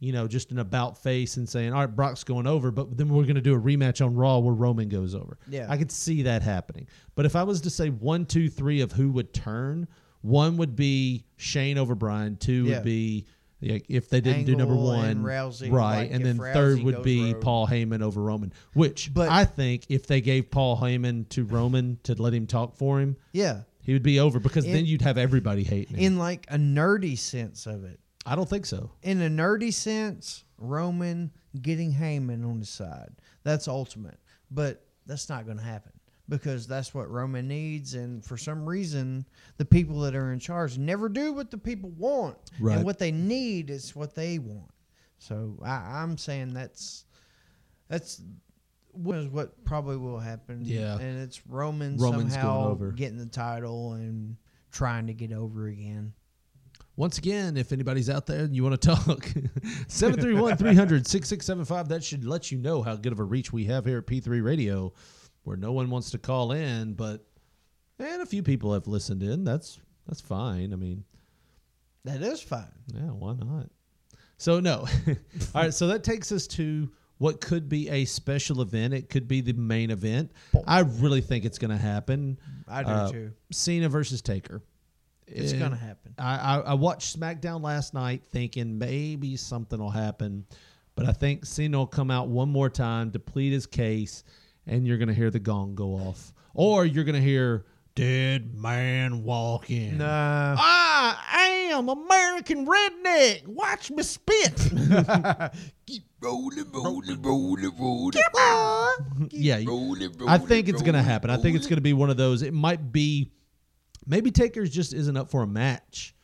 Speaker 1: you know, just an about face and saying, all right, Brock's going over, but then we're going to do a rematch on Raw where Roman goes over.
Speaker 2: Yeah.
Speaker 1: I could see that happening. But if I was to say one, two, three of who would turn, One would be Shane over Bryan, Two
Speaker 2: Yeah.
Speaker 1: would be like, if they didn't do number one,
Speaker 2: and Rousey,
Speaker 1: right?
Speaker 2: like,
Speaker 1: and then third would be. Paul Heyman over Roman. Which
Speaker 2: But-
Speaker 1: I think if they gave Paul Heyman to Roman to let him talk for him,
Speaker 2: Yeah.
Speaker 1: he would be over because
Speaker 2: In-
Speaker 1: then you'd have everybody hating him.
Speaker 2: In like a nerdy sense of it.
Speaker 1: I don't think so.
Speaker 2: In a nerdy sense, Roman getting Heyman on his side. That's ultimate. But that's not going to happen because that's what Roman needs. And for some reason, the people that are in charge never do what the people want.
Speaker 1: Right.
Speaker 2: And what they need is what they want. So I, I'm saying that's that's what is what probably will happen.
Speaker 1: Yeah.
Speaker 2: And it's Roman
Speaker 1: Roman's
Speaker 2: somehow
Speaker 1: over.
Speaker 2: getting the title and trying to get over again.
Speaker 1: Once again, if anybody's out there and you want to talk, 731 300 6675, that should let you know how good of a reach we have here at P3 Radio, where no one wants to call in, but and a few people have listened in. That's that's fine. I mean,
Speaker 2: That is fine.
Speaker 1: yeah, why not? So, no. All right, so that takes us to what could be a special event. It could be the main event. I really think it's going to happen.
Speaker 2: I do
Speaker 1: Uh,
Speaker 2: too.
Speaker 1: Cena versus Taker.
Speaker 2: It's
Speaker 1: And
Speaker 2: gonna happen.
Speaker 1: I, I, I watched SmackDown last night thinking maybe something will happen, but I think Cena will come out one more time to plead his case, and you're going to hear the gong go off. Or you're going to hear dead man walk in.
Speaker 2: Nah.
Speaker 1: I am American redneck. Watch me spit.
Speaker 9: Keep rolling, rolling, rolling, rolling.
Speaker 1: yeah, I think it's going to happen. I think it's going to be one of those. It might be, maybe Taker's just isn't up for a match.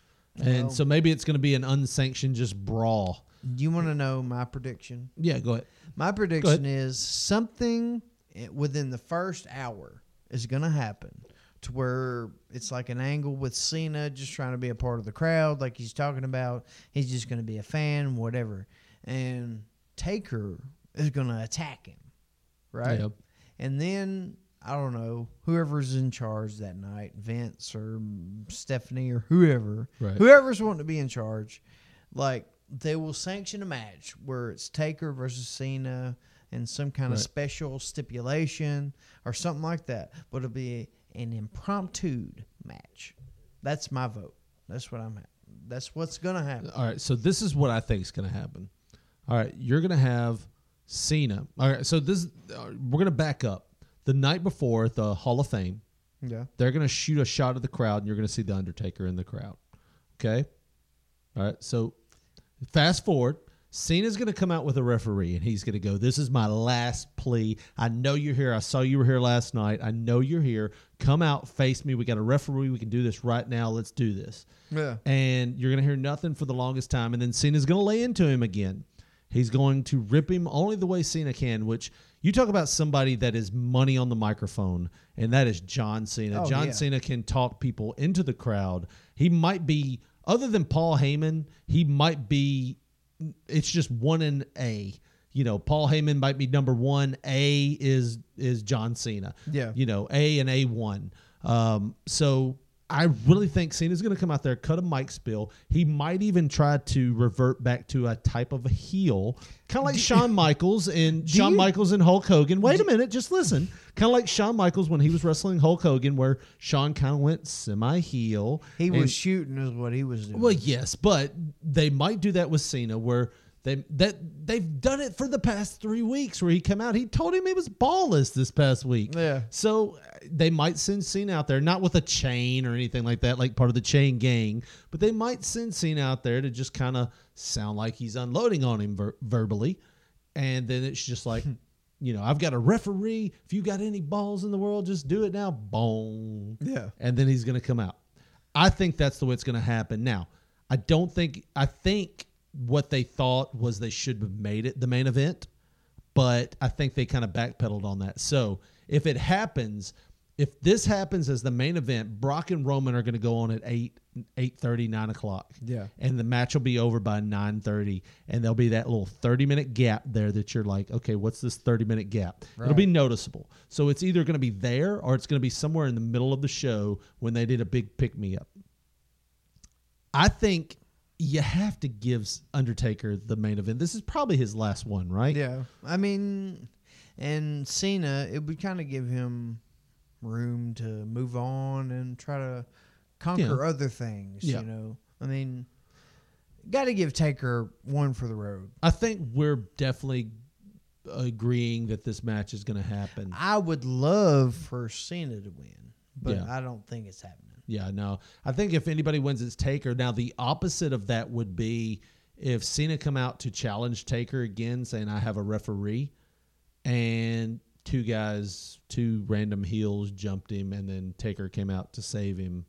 Speaker 1: And
Speaker 2: Well-
Speaker 1: so maybe it's going to be an unsanctioned just brawl.
Speaker 2: Do you want to know my prediction?
Speaker 1: Yeah, go ahead.
Speaker 2: My prediction is something i- within the first hour is going to happen to where it's like an angle with Cena just trying to be a part of the crowd, like he's talking about. He's just going to be a fan, whatever. And Taker is going to attack him, right?
Speaker 1: Yep.
Speaker 2: And then I don't know whoever's in charge that night, Vince or Stephanie or whoever,
Speaker 1: Right.
Speaker 2: whoever's wanting to be in charge, like they will sanction a match where it's Taker versus Cena and some kind of special stipulation or something like that. But it'll be an impromptu match. That's my vote. That's what I'm. That's what's gonna happen.
Speaker 1: All right, so this is what I think is going to happen. All right, you're going to have Cena. All right, so this uh, we're going to back up. The night before at the Hall of Fame,
Speaker 2: Yeah.
Speaker 1: they're going to shoot a shot of the crowd, and you're going to see the Undertaker in the crowd. Okay. All right. So fast forward. Cena's going to come out with a referee, and he's going to go, "This is my last plea. I know you're here. I saw you were here last night. I know you're here. Come out, face me. We got a referee. We can do this right now. Let's do this."
Speaker 2: Yeah.
Speaker 1: and you're going to hear nothing for the longest time. And then Cena's going to lay into him again. He's going to rip him only the way Cena can, which you talk about somebody that is money on the microphone, and that is John Cena.
Speaker 2: Oh,
Speaker 1: John
Speaker 2: yeah.
Speaker 1: Cena can talk people into the crowd. He might be, other than Paul Heyman, he might be, it's just one in A. You know, Paul Heyman might be number one. A is is John Cena.
Speaker 2: Yeah.
Speaker 1: You know, A and A one. Um, so I really think Cena's going to come out there, cut a mic spill. He might even try to revert back to a type of a heel, kind of like Shawn Michaels and Shawn
Speaker 2: you-
Speaker 1: Michaels and Hulk Hogan. Wait a minute, just listen. Kind of like Shawn Michaels when he was wrestling Hulk Hogan, where Shawn kind of went semi heel.
Speaker 2: He was shooting is what he was doing.
Speaker 1: Well, yes, but they might do that with Cena, where they that they've done it for the past three weeks. Where he come out, he told him he was ballless this past week.
Speaker 2: Yeah.
Speaker 1: So uh, they might send Cena out there, not with a chain or anything like that, like part of the chain gang, but they might send Cena out there to just kind of sound like he's unloading on him ver- verbally, and then it's just like. You know, I've got a referee. If you got any balls in the world, just do it now. Boom
Speaker 2: yeah.
Speaker 1: and then he's going to come out. I think that's the way it's going to happen. Now, I don't think I think what they thought was they should have made it the main event, but I think they kind of backpedaled on that. So, if it happens, if this happens as the main event, Brock and Roman are going to go on at 8 8:30 9 o'clock.
Speaker 2: Yeah.
Speaker 1: And the match will be over by 9:30 and there'll be that little 30 minute gap there that you're like, "Okay, what's this 30 minute gap?" It'll be noticeable. So it's either going to be there or it's going to be somewhere in the middle of the show when they did a big pick me up. I think you have to give Undertaker the main event. This is probably his last one, right?
Speaker 2: Yeah. I mean, and Cena, it would kind of give him room to move on and try to conquer
Speaker 1: Yeah.
Speaker 2: other things.
Speaker 1: Yeah.
Speaker 2: You know, I mean, got to give Taker one for the road.
Speaker 1: I think we're definitely agreeing that this match is going to happen.
Speaker 2: I would love for Cena to win, but
Speaker 1: Yeah.
Speaker 2: I don't think it's happening.
Speaker 1: Yeah, no. I think if anybody wins, it's Taker. Now, the opposite of that would be if Cena come out to challenge Taker again, saying I have a referee, and two guys, two random heels jumped him, and then Taker came out to save him.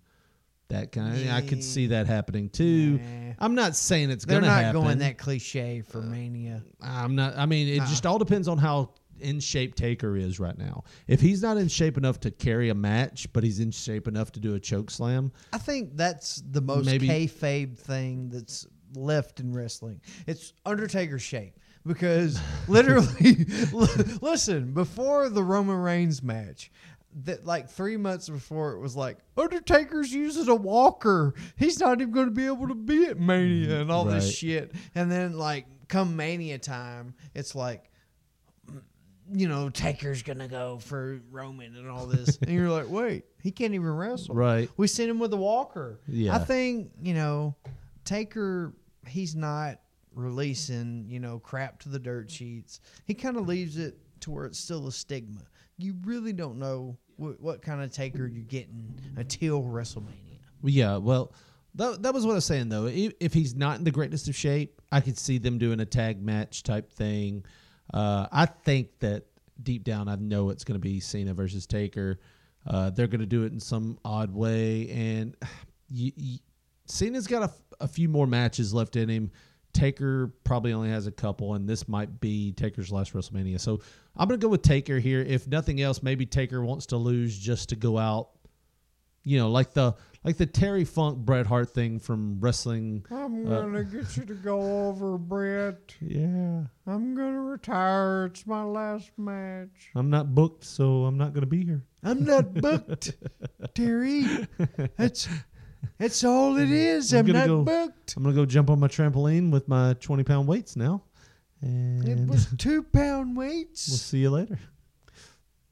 Speaker 1: That kind of, I could see that happening too.
Speaker 2: Nah.
Speaker 1: I'm not saying it's
Speaker 2: They're
Speaker 1: gonna
Speaker 2: not
Speaker 1: happen.
Speaker 2: going that cliche for Mania.
Speaker 1: I'm not. I mean, it just all depends on how in shape Taker is right now. If he's not in shape enough to carry a match, but he's in shape enough to do a choke slam,
Speaker 2: I think that's the most
Speaker 1: Maybe-
Speaker 2: kayfabe thing that's left in wrestling. It's Undertaker shape because literally, listen, before the Roman Reigns match, that like three months before it was like Undertaker's using a walker. He's not even going to be able to be at Mania and all
Speaker 1: Right.
Speaker 2: this shit. And then like come Mania time, it's like. You know, Taker's gonna go for Roman and all this, and you're like, wait, he can't even wrestle.
Speaker 1: right?
Speaker 2: We sent him with a walker.
Speaker 1: Yeah.
Speaker 2: I think, you know, Taker, he's not releasing, you know, crap to the dirt sheets. He kind of leaves it to where it's still a stigma. You really don't know what, what kind of Taker you're getting until WrestleMania.
Speaker 1: Yeah, well, that, that was what I was saying though. If, if he's not in the greatest of shape, I could see them doing a tag match type thing. Uh, I think that deep down, I know it's going to be Cena versus Taker. Uh, they're going to do it in some odd way, and y y Cena's got a few more matches left in him. Taker probably only has a couple, and this might be Taker's last WrestleMania. So I'm going to go with Taker here. If nothing else, maybe Taker wants to lose just to go out you know, like the like the Terry Funk Bret Hart thing from wrestling.
Speaker 2: I'm
Speaker 1: Uh,
Speaker 2: gonna get you to go over, Bret.
Speaker 1: Yeah,
Speaker 2: I'm gonna retire. It's my last match.
Speaker 1: I'm not booked, so I'm not going to be here.
Speaker 2: I'm not booked, Terry. That's that's all it is.
Speaker 1: I'm
Speaker 2: I'm,
Speaker 1: gonna
Speaker 2: not
Speaker 1: go-
Speaker 2: booked.
Speaker 1: I'm going to go jump on my trampoline with my 20 pound weights now, and
Speaker 2: It was two pound weights.
Speaker 1: we'll see you later.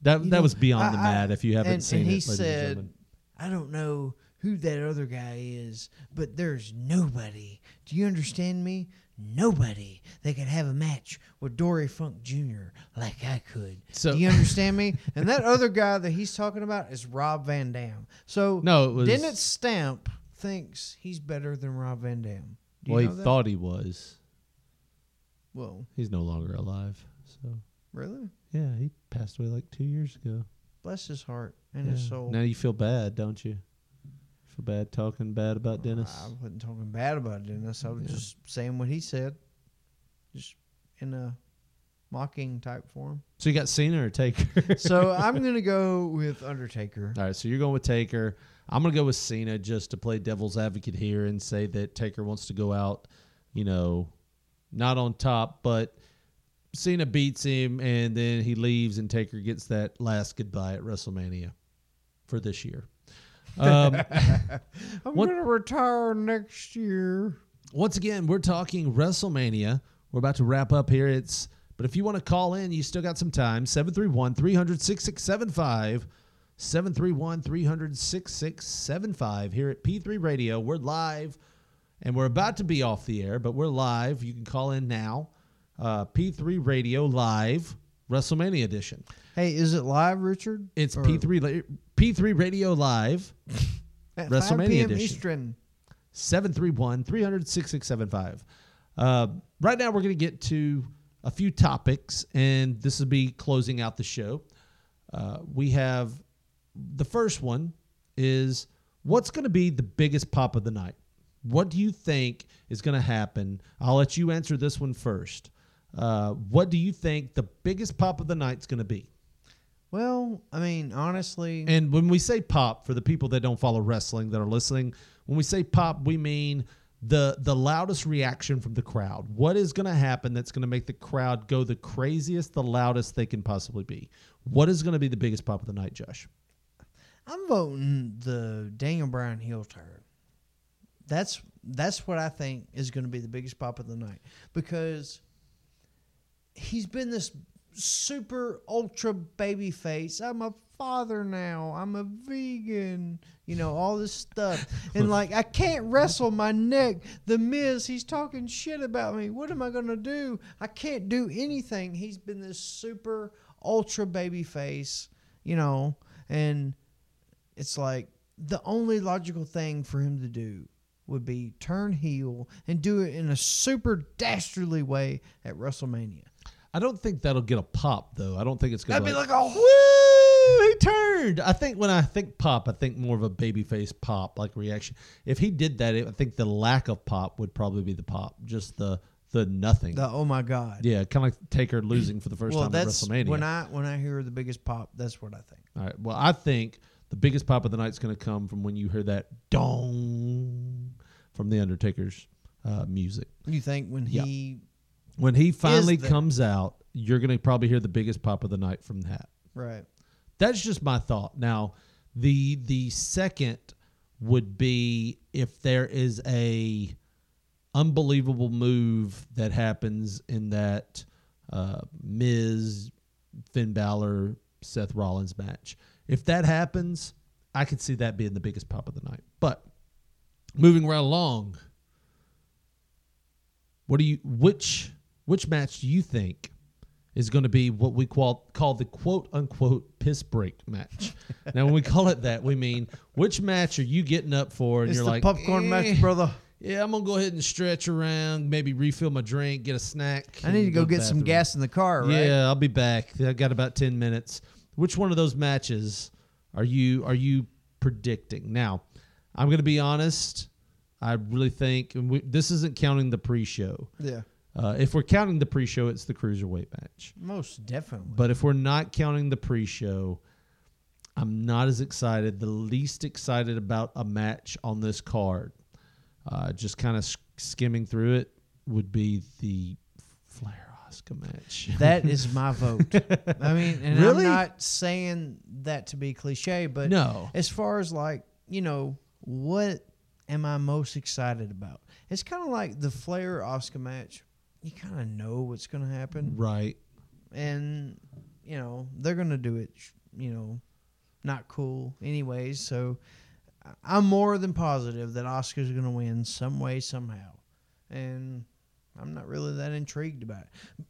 Speaker 1: That
Speaker 2: You
Speaker 1: that
Speaker 2: know,
Speaker 1: was beyond
Speaker 2: I-
Speaker 1: the mad. If you haven't
Speaker 2: and,
Speaker 1: seen
Speaker 2: and
Speaker 1: it,
Speaker 2: he said. "I don't know who that other guy is, but there's nobody. Do you understand me? Nobody that could have a match with Dory Funk Jr. like I could.
Speaker 1: So-
Speaker 2: Do you understand me? And that other guy that he's talking about is Rob Van Dam. So
Speaker 1: No, it was-
Speaker 2: Dennis Stamp thinks he's better than Rob Van Dam. Do
Speaker 1: well, he
Speaker 2: that?
Speaker 1: thought he was.
Speaker 2: Well,
Speaker 1: He's no longer alive. So
Speaker 2: really?
Speaker 1: yeah, he passed away like two years ago.
Speaker 2: Bless his heart and his soul.
Speaker 1: Now you feel bad, don't you? Feel bad talking bad about Dennis.
Speaker 2: I wasn't talking bad about Dennis. I was
Speaker 1: Yeah.
Speaker 2: just saying what he said, just in a mocking type form.
Speaker 1: So you got Cena or Taker?
Speaker 2: So I'm gonna go with Undertaker.
Speaker 1: All right, so you're going with Taker. I'm going to go with Cena just to play devil's advocate here and say that Taker wants to go out, you know, not on top, but Cena beats him and then he leaves and Taker gets that last goodbye at WrestleMania for this year. Um,
Speaker 2: I'm
Speaker 1: What-
Speaker 2: gonna retire next year.
Speaker 1: once again, we're talking WrestleMania. We're about to wrap up here. It's but if you want to call in, you still got some time. 731 300 6675. 731 300 6675 here at P3 Radio. We're live and we're about to be off the air, but we're live. You can call in now. Uh, P3 Radio Live, WrestleMania edition.
Speaker 2: Hey, is it live, Richard?
Speaker 1: It's
Speaker 2: Or
Speaker 1: P3 la- P3 Radio Live.
Speaker 2: at 5
Speaker 1: WrestleMania edition.
Speaker 2: Eastern.
Speaker 1: 731 300 6675. Uh, right now, we're going to get to a few topics, and this will be closing out the show. Uh, we have the first one is what's going to be the biggest pop of the night? What do you think is going to happen? I'll let you answer this one first. Uh, what do you think the biggest pop of the night is going to be?
Speaker 2: Well, I mean, honestly,
Speaker 1: And when we say pop, for the people that don't follow wrestling that are listening, when we say pop, we mean the the loudest reaction from the crowd. What is going to happen that's going to make the crowd go the craziest, the loudest they can possibly be? What is going to be the biggest pop of the night, Josh?
Speaker 2: I'm voting the Daniel Bryan heel turn. That's that's what I think is going to be the biggest pop of the night because he's been this super ultra baby face. I'm a father now. I'm a vegan. You know, all this stuff. And like, I can't wrestle my neck. The Miz, he's talking shit about me. What am I going to do? I can't do anything. He's been this super ultra baby face, you know, and it's like the only logical thing for him to do would be turn heel and do it in a super dastardly way at WrestleMania.
Speaker 1: I don't think that'll get a pop though. I don't think it's gonna
Speaker 2: That'd be like a
Speaker 1: woo. He turned. I think when I think pop, I think more of a babyface pop like reaction. If he did that, I think the lack of pop would probably be the pop. Just the the nothing.
Speaker 2: the oh my god.
Speaker 1: yeah, kind of like Taker losing for the first
Speaker 2: well,
Speaker 1: time at WrestleMania.
Speaker 2: when I when I hear the biggest pop, that's what I think.
Speaker 1: All right. Well, I think the biggest pop of the night is going to come from when you hear that dong from the Undertaker's uh, music.
Speaker 2: You think when
Speaker 1: Yeah.
Speaker 2: he
Speaker 1: When he finally
Speaker 2: the-
Speaker 1: comes out, you're going to probably hear the biggest pop of the night from that.
Speaker 2: right?
Speaker 1: That's just my thought. Now, the the second would be if there is a unbelievable move that happens in that uh, Miz, Finn Balor, Seth Rollins match. If that happens, I could see that being the biggest pop of the night. But moving right along, what do you which which match do you think is going to be what we call call the quote unquote piss break match? now, when we call it that, we mean which match are you getting up for? And
Speaker 2: It's
Speaker 1: you're like
Speaker 2: popcorn
Speaker 1: "Eh,
Speaker 2: match, brother.
Speaker 1: Yeah, I'm gonna go ahead and stretch around, maybe refill my drink, get a snack.
Speaker 2: I need to go
Speaker 1: the
Speaker 2: get some gas in the car, right?
Speaker 1: Yeah, I'll be back. I got about ten minutes. Which one of those matches are you are you predicting? Now, I'm going to be honest. I really think and we, this isn't counting the pre-show.
Speaker 2: Yeah.
Speaker 1: Uh, if we're counting the pre-show, it's the cruiserweight match.
Speaker 2: Most definitely.
Speaker 1: But if we're not counting the pre-show, I'm not as excited. The least excited about a match on this card, uh, just kind of skimming through it, would be the Flair Oscar match.
Speaker 2: that is my vote. I mean, and
Speaker 1: Really?
Speaker 2: I'm not saying that to be cliche, but
Speaker 1: No.
Speaker 2: as far as like, you know, what am I most excited about? It's kind of like the Flair Oscar match. You kind of know what's going to happen.
Speaker 1: right.
Speaker 2: And, you know, they're going to do it, you know, not cool anyways. So I'm more than positive that Oscar's going to win some way, somehow. And I'm not really that intrigued about it.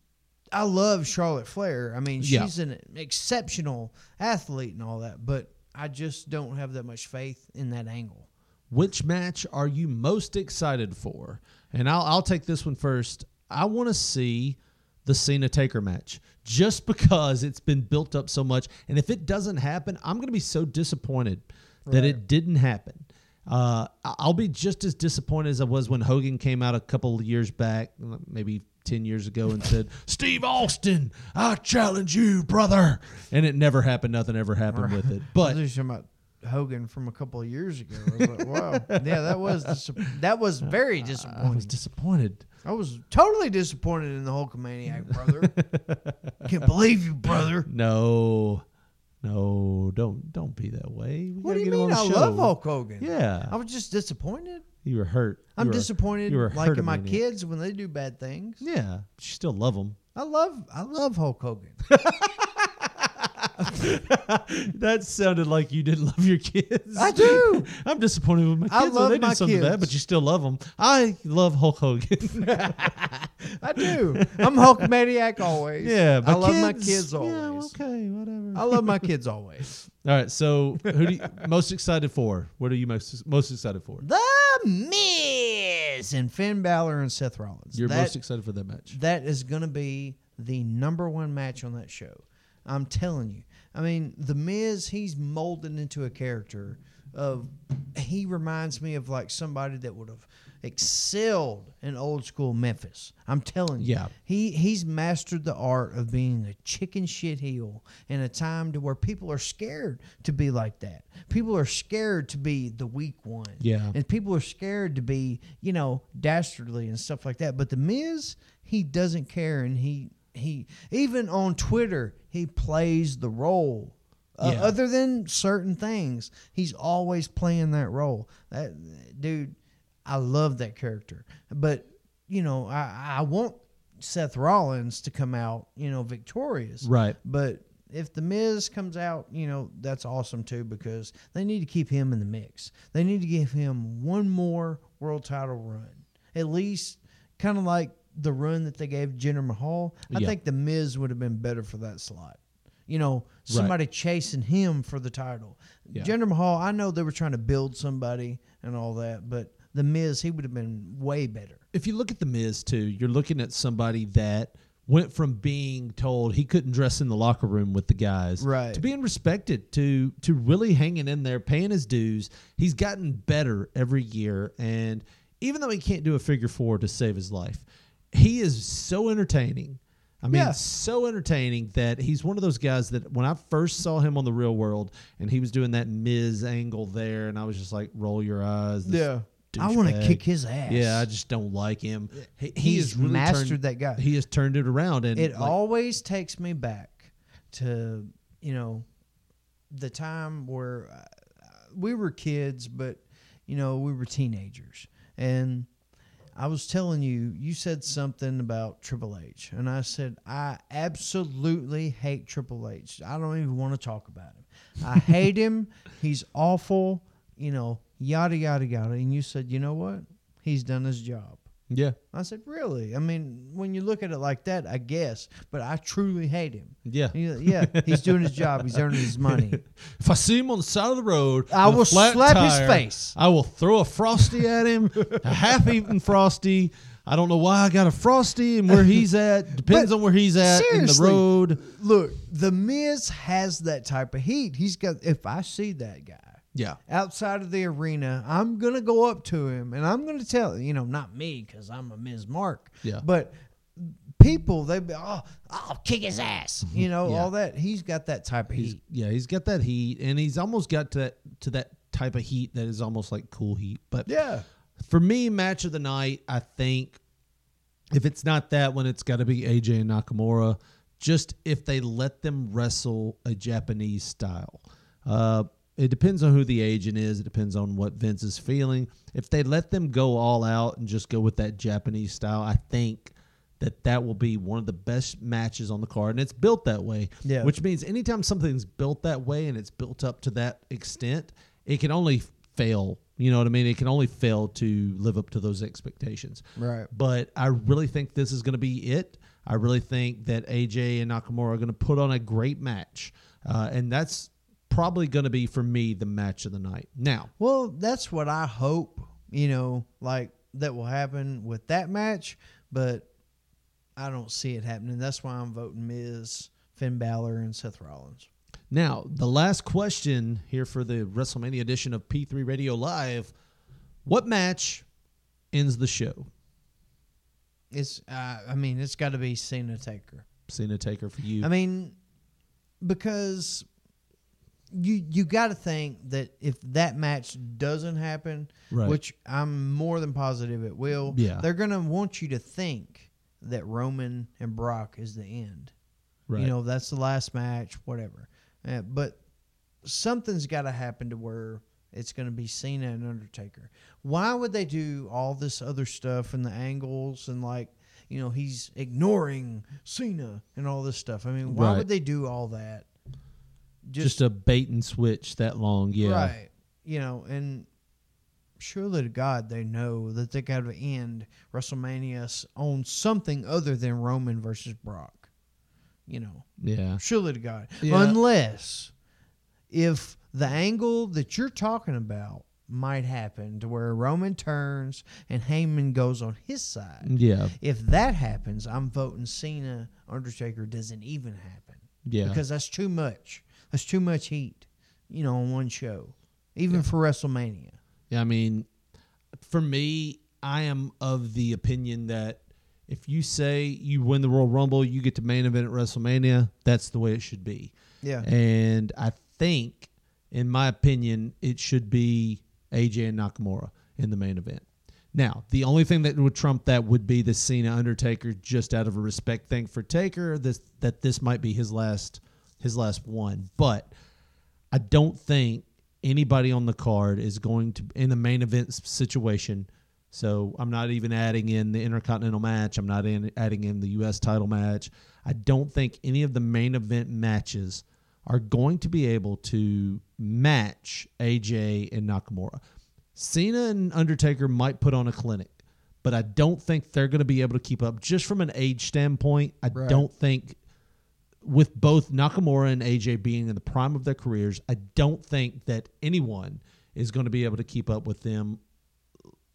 Speaker 2: I love Charlotte Flair. I mean,
Speaker 1: Yeah.
Speaker 2: she's an exceptional athlete and all that, but I just don't have that much faith in that angle.
Speaker 1: Which match are you most excited for? And I'll I'll take this one first. I want to see the Cena Taker match just because it's been built up so much. And if it doesn't happen, I'm going to be so disappointed that it didn't happen. Uh, I- I'll be just as disappointed as I was when Hogan came out a couple of years back, maybe 10 years ago, and said, Steve Austin, I challenge you, brother. And it never happened. Nothing ever happened with it.
Speaker 2: I
Speaker 1: But
Speaker 2: was just talking about Hogan from a couple of years ago. I was like, wow, yeah, that was dis- that was very
Speaker 1: I
Speaker 2: disappointing.
Speaker 1: was disappointed.
Speaker 2: I was totally disappointed in the Hulkamaniac, brother. Can't believe you, brother.
Speaker 1: No, no, don't don't be that way. We
Speaker 2: What do you mean? I
Speaker 1: the
Speaker 2: love
Speaker 1: show.
Speaker 2: Hulk Hogan.
Speaker 1: Yeah,
Speaker 2: I was just disappointed.
Speaker 1: you were hurt. You
Speaker 2: I'm
Speaker 1: were-
Speaker 2: disappointed,
Speaker 1: you were
Speaker 2: like in my kids when they do bad things.
Speaker 1: Yeah, but you still love them.
Speaker 2: I love, I love Hulk Hogan.
Speaker 1: that sounded like you didn't love your kids.
Speaker 2: I do.
Speaker 1: I'm disappointed with my
Speaker 2: I
Speaker 1: kids. when
Speaker 2: love
Speaker 1: they
Speaker 2: my
Speaker 1: something bad,
Speaker 2: kids.
Speaker 1: but you still love them. I love Hulk Hogan.
Speaker 2: I do. I'm Hulkamaniac always.
Speaker 1: yeah,
Speaker 2: I love my
Speaker 1: kids-
Speaker 2: kids
Speaker 1: Yeah,
Speaker 2: always.
Speaker 1: okay, whatever.
Speaker 2: I love my kids always.
Speaker 1: All right, so who do you most excited for? What are you most most excited for?
Speaker 2: The Miz and Finn Balor and Seth Rollins.
Speaker 1: You're
Speaker 2: That-
Speaker 1: most excited for that match.
Speaker 2: that is going to be the number one match on that show. I'm telling you. I mean, The Miz, he's molded into a character of. He reminds me of like somebody that would have excelled in old school Memphis. I'm telling you.
Speaker 1: Yeah.
Speaker 2: He he's mastered the art of being a chicken shit heel in a time to where people are scared to be like that. People are scared to be the weak one.
Speaker 1: Yeah.
Speaker 2: And people are scared to be, you know, dastardly and stuff like that. But the Miz, he doesn't care and he he even on Twitter, he plays the role. Uh,
Speaker 1: Yeah.
Speaker 2: other than certain things, he's always playing that role. That dude, I love that character. But you know, I I want Seth Rollins to come out, you know, victorious.
Speaker 1: Right.
Speaker 2: But if the Miz comes out, you know that's awesome too because they need to keep him in the mix. They need to give him one more world title run, at least kind of like the run that they gave Jinder Mahal. I
Speaker 1: Yeah.
Speaker 2: think the Miz would have been better for that slot. You know, somebody chasing him for the title.
Speaker 1: Yeah.
Speaker 2: Jinder Mahal, I know they were trying to build somebody and all that, but the Miz, he would have been way better.
Speaker 1: if you look at the Miz too, you're looking at somebody that went from being told he couldn't dress in the locker room with the guys,
Speaker 2: Right.
Speaker 1: to being respected, to to really hanging in there, paying his dues. He's gotten better every year, and even though he can't do a figure four to save his life, he is so entertaining. I mean,
Speaker 2: Yeah.
Speaker 1: so entertaining that he's one of those guys that when I first saw him on the real world and he was doing that Miz angle there, and I was just like, roll your eyes. this
Speaker 2: I want to kick his ass.
Speaker 1: Yeah, I just don't like him. He, he
Speaker 2: He's
Speaker 1: has really
Speaker 2: mastered
Speaker 1: turned,
Speaker 2: that guy.
Speaker 1: He has turned it around, and
Speaker 2: it
Speaker 1: like,
Speaker 2: always takes me back to you know the time where uh, we were kids but you know we were teenagers and i was telling you you said something about triple h and i said i absolutely hate triple h. I don't even want to talk about him. I hate him. He's awful you know yada yada yada. And you said you know what? He's done his job
Speaker 1: yeah,
Speaker 2: I said, really? I mean, when you look at it like that, I guess. But I truly hate him.
Speaker 1: yeah.
Speaker 2: Yeah, he's doing his job. He's earning his money.
Speaker 1: If I see him on the side of the road,
Speaker 2: I will slap his face.
Speaker 1: I will throw a frosty at him, a half-eaten frosty. I don't know why I got a frosty and where he's at. Depends on where he's at in the road.
Speaker 2: Look, the Miz has that type of heat. He's got. If I see that guy
Speaker 1: Yeah,
Speaker 2: outside of the arena, I'm gonna go up to him and I'm gonna tell you know, not me because I'm a Miz Mark.
Speaker 1: Yeah.
Speaker 2: But people, they be, oh, I'll kick his ass. You know,
Speaker 1: Yeah.
Speaker 2: all that. He's got that type of
Speaker 1: he's
Speaker 2: heat.
Speaker 1: yeah he's got that heat, and he's almost got to that to that type of heat that is almost like cool heat. But
Speaker 2: Yeah.
Speaker 1: for me, match of the night, I think if it's not that one, it's got to be AJ and Nakamura. Just if they let them wrestle a Japanese style. Uh, it depends on who the agent is. It depends on what Vince is feeling. If they let them go all out and just go with that Japanese style, I think that that will be one of the best matches on the card, and it's built that way.
Speaker 2: Yeah.
Speaker 1: Which means anytime something's built that way and it's built up to that extent, it can only fail. You know what I mean? It can only fail to live up to those expectations.
Speaker 2: Right.
Speaker 1: But I really think this is going to be it. I really think that AJ and Nakamura are going to put on a great match, uh, and that's probably going to be for me the match of the night. Now,
Speaker 2: Well, that's what I hope, you know, like that will happen with that match, but I don't see it happening. That's why I'm voting Miz, Finn Balor, and Seth Rollins.
Speaker 1: now the last question here for the WrestleMania edition of P3 Radio Live: What match ends the show?
Speaker 2: It's, uh, I mean, it's got to be Cena Taker.
Speaker 1: Cena Taker for you.
Speaker 2: I mean, because you you got to think that if that match doesn't happen,
Speaker 1: Right.
Speaker 2: which I'm more than positive it will,
Speaker 1: Yeah.
Speaker 2: they're gonna want you to think that Roman and Brock is the end.
Speaker 1: right.
Speaker 2: You know, that's the last match, whatever. Uh, but something's got to happen to where it's going to be Cena and Undertaker. Why would they do all this other stuff and the angles and like, you know, he's ignoring Cena and all this stuff? I mean, why
Speaker 1: Right.
Speaker 2: would they do all that?
Speaker 1: Just, a bait and switch that long. Yeah.
Speaker 2: Right. You know, and surely to God they know that they got to end WrestleMania on something other than Roman versus Brock. You know,
Speaker 1: Yeah.
Speaker 2: surely to God.
Speaker 1: Yeah.
Speaker 2: Unless if the angle that you're talking about might happen to where Roman turns and Heyman goes on his side.
Speaker 1: Yeah.
Speaker 2: If that happens, I'm voting Cena Undertaker doesn't even happen.
Speaker 1: Yeah.
Speaker 2: Because that's too much. That's too much heat, you know, on one show. Even for WrestleMania.
Speaker 1: Yeah, I mean, for me, I am of the opinion that if you say you win the Royal Rumble, you get to main event at WrestleMania, that's the way it should be.
Speaker 2: Yeah.
Speaker 1: And I think, in my opinion, it should be AJ and Nakamura in the main event. Now, the only thing that would trump that would be the Cena Undertaker, just out of a respect thing for Taker. This that this might be his last his last one, but I don't think anybody on the card is going to in the main event situation So I'm not even adding in the Intercontinental match. I'm not in, adding in the U.S. title match. I don't think any of the main event matches are going to be able to match AJ and Nakamura. Cena and Undertaker might put on a clinic, but I don't think they're going to be able to keep up just from an age standpoint. I
Speaker 2: Right.
Speaker 1: don't think with both Nakamura and AJ being in the prime of their careers, I don't think that anyone is going to be able to keep up with them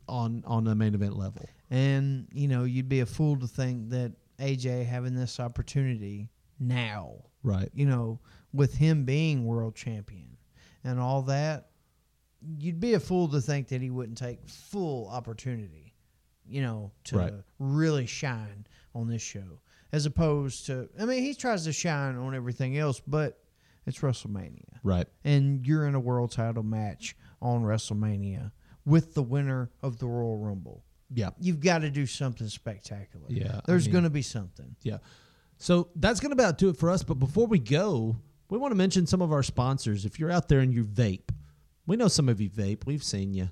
Speaker 1: on on the main event level.
Speaker 2: And you know, you'd be a fool to think that AJ having this opportunity now,
Speaker 1: Right.
Speaker 2: you know, with him being world champion and all that, you'd be a fool to think that he wouldn't take full opportunity, you know, to
Speaker 1: Right.
Speaker 2: really shine on this show. As opposed to, I mean, he tries to shine on everything else, but it's WrestleMania.
Speaker 1: Right.
Speaker 2: And you're in a world title match on WrestleMania with the winner of the Royal Rumble.
Speaker 1: Yeah.
Speaker 2: You've got to do something spectacular.
Speaker 1: Yeah, I
Speaker 2: There's
Speaker 1: mean-
Speaker 2: going to be something.
Speaker 1: Yeah. So that's going to about do it for us. But before we go, we want to mention some of our sponsors. If you're out there and you vape, we know some of you vape. We've seen you.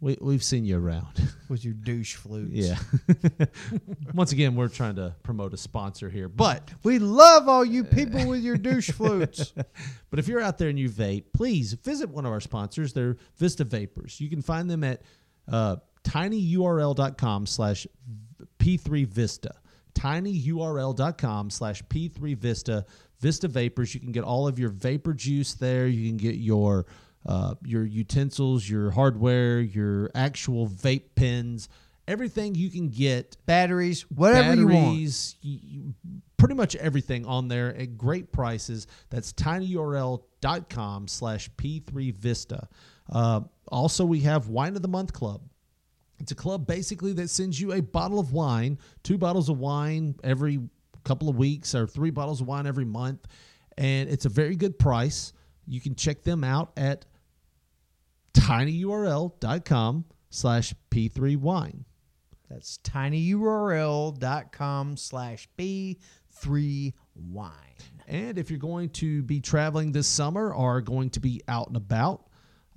Speaker 1: We, we've seen you around.
Speaker 2: with your douche flutes.
Speaker 1: yeah. Once again, we're trying to promote a sponsor here. But
Speaker 2: We love all you people with your douche flutes.
Speaker 1: But if you're out there and you vape, please visit one of our sponsors. They're Vista Vapors. You can find them at uh, tinyurl.com slash P3Vista. tinyurl.com slash P3Vista. Vista Vapors. You can get all of your vapor juice there. You can get your uh, your utensils, your hardware, your actual vape pens, everything you can get
Speaker 2: Batteries, whatever you want.
Speaker 1: batteries, you- pretty much everything on there at great prices. That's tinyurl.com slash P3Vista. Uh, also, we have Wine of the Month Club. It's a club basically that sends you a bottle of wine, two bottles of wine every couple of weeks, or three bottles of wine every month. And it's a very good price. You can check them out at tinyurl.com slash P3Wine.
Speaker 2: That's tinyurl.com slash P3 wine.
Speaker 1: And if you're going to be traveling this summer or going to be out and about,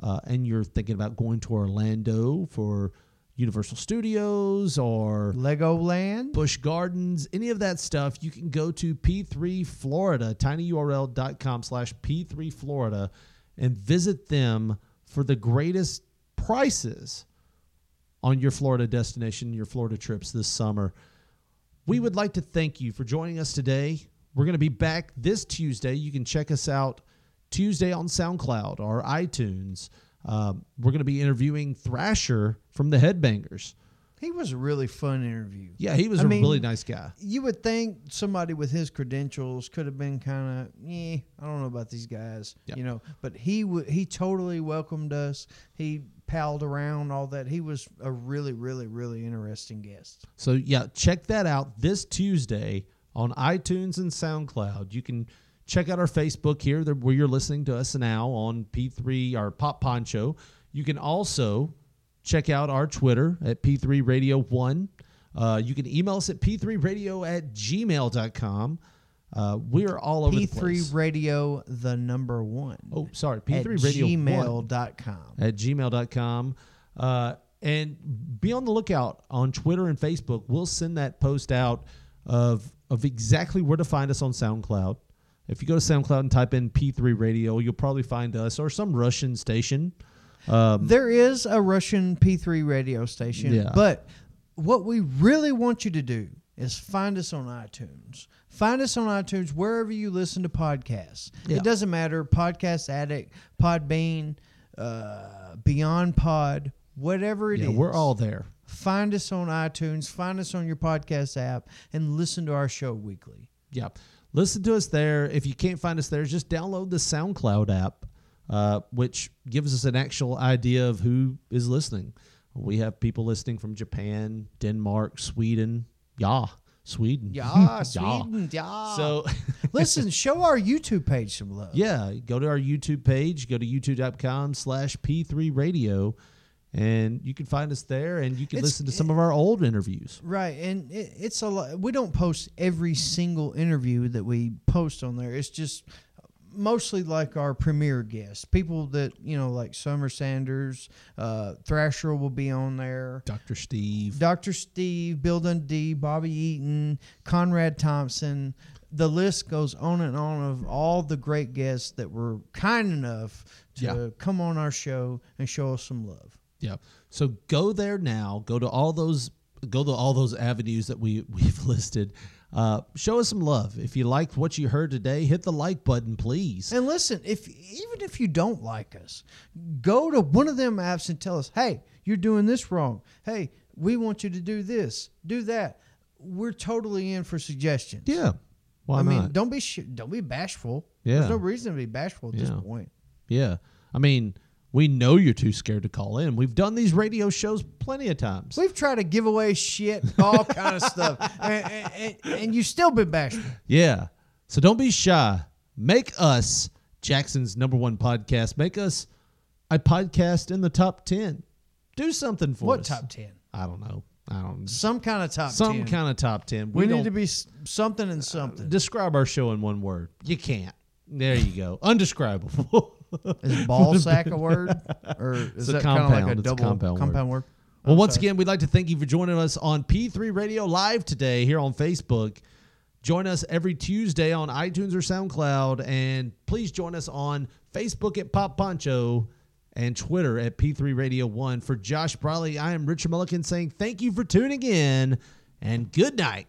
Speaker 1: uh, and you're thinking about going to Orlando for Universal Studios or
Speaker 2: Legoland.
Speaker 1: Busch Gardens, any of that stuff, you can go to P3 Florida, tinyurl.com slash P3 Florida, and visit them for the greatest prices on your Florida destination, your Florida trips this summer. We would like to thank you for joining us today. We're going to be back this Tuesday. You can check us out Tuesday on SoundCloud or iTunes. Um, we're going to be interviewing Thrasher from the Headbangers.
Speaker 2: He was a really fun interview.
Speaker 1: Yeah, he was
Speaker 2: I
Speaker 1: a
Speaker 2: mean,
Speaker 1: really nice guy.
Speaker 2: You would think somebody with his credentials could have been kind of, eh, I don't know about these guys,
Speaker 1: Yeah.
Speaker 2: you know. But he w- he totally welcomed us. He palled around all that. He was a really, really, really interesting guest.
Speaker 1: So yeah, check that out this Tuesday on iTunes and SoundCloud. You can check out our Facebook here where you're listening to us now on P3 or Pop Poncho. You can also check out our Twitter at P3 Radio 1. Uh, you can email us at P3Radio at gmail.com. Uh, we're all over the
Speaker 2: P3
Speaker 1: place.
Speaker 2: Radio, the number one.
Speaker 1: Oh, sorry. P3 Radio 1
Speaker 2: gmail.com.
Speaker 1: at gmail.com. Uh, and be on the lookout on Twitter and Facebook. We'll send that post out of, of exactly where to find us on SoundCloud. If you go to SoundCloud and type in P3 Radio, you'll probably find us or some Russian station. Um,
Speaker 2: There is a Russian P3 radio station,
Speaker 1: Yeah.
Speaker 2: but what we really want you to do is find us on iTunes. Find us on iTunes wherever you listen to podcasts.
Speaker 1: Yeah.
Speaker 2: It doesn't matter Podcast Addict, Podbean, uh, Beyond Pod, whatever it is.
Speaker 1: yeah, we're all there.
Speaker 2: Find us on iTunes, find us on your podcast app, and listen to our show weekly.
Speaker 1: Yeah. Listen to us there. If you can't find us there, just download the SoundCloud app, uh, which gives us an actual idea of who is listening. We have people listening from Japan, Denmark, Sweden. Yeah, Sweden.
Speaker 2: Yeah, Sweden, yeah.
Speaker 1: So,
Speaker 2: listen, show our YouTube page some love.
Speaker 1: yeah, go to our YouTube page, go to youtube.com slash P3 Radio, and you can find us there and you can
Speaker 2: It's-
Speaker 1: listen to some of our old interviews.
Speaker 2: Right, and it, it's a lot. We don't post every single interview that we post on there. It's just mostly like our premier guests, people that you know, like Summer Sanders, uh, Thrasher will be on there.
Speaker 1: Dr. Steve.
Speaker 2: Dr. Steve, Bill Dundee, Bobby Eaton, Conrad Thompson. The list goes on and on of all the great guests that were kind enough to
Speaker 1: Yeah.
Speaker 2: come on our show and show us some love.
Speaker 1: Yeah. So go there now. Go to all those go to all those avenues that we we've listed. Uh, show us some love. If you liked what you heard today, hit the like button, please.
Speaker 2: And listen, if even if you don't like us, go to one of them apps and tell us, "Hey, you're doing this wrong. Hey, we want you to do this, do that." We're totally in for suggestions.
Speaker 1: Yeah. Why
Speaker 2: I
Speaker 1: not?
Speaker 2: mean, don't be sh- don't be bashful.
Speaker 1: Yeah.
Speaker 2: There's no reason to be bashful at this point.
Speaker 1: yeah. I mean, we know you're too scared to call in. We've done these radio shows plenty of times.
Speaker 2: We've tried to give away shit, all kind of stuff, and, and, and, and you still been bashful.
Speaker 1: Yeah. So don't be shy. Make us Jackson's number one podcast. Make us a podcast in the top 10. Do something for
Speaker 2: What
Speaker 1: us.
Speaker 2: What top ten?
Speaker 1: I don't know. I don't
Speaker 2: Some kind of top
Speaker 1: Some
Speaker 2: 10.
Speaker 1: kind of top 10.
Speaker 2: We, need to be something and something.
Speaker 1: Describe our show in one word. You can't. There you go. Undescribable.
Speaker 2: Is ball sack a word, or is
Speaker 1: It's a
Speaker 2: that kind of like a
Speaker 1: It's
Speaker 2: double
Speaker 1: compound
Speaker 2: compound,
Speaker 1: word.
Speaker 2: word?
Speaker 1: Well,
Speaker 2: I'm
Speaker 1: once
Speaker 2: sorry.
Speaker 1: again, we'd like to thank you for joining us on P3 Radio Live today here on Facebook. Join us every Tuesday on iTunes or SoundCloud. And please join us on Facebook at Pop Poncho and Twitter at P3 Radio 1. For Josh Briley, I am Richard Mulligan saying thank you for tuning in and good night.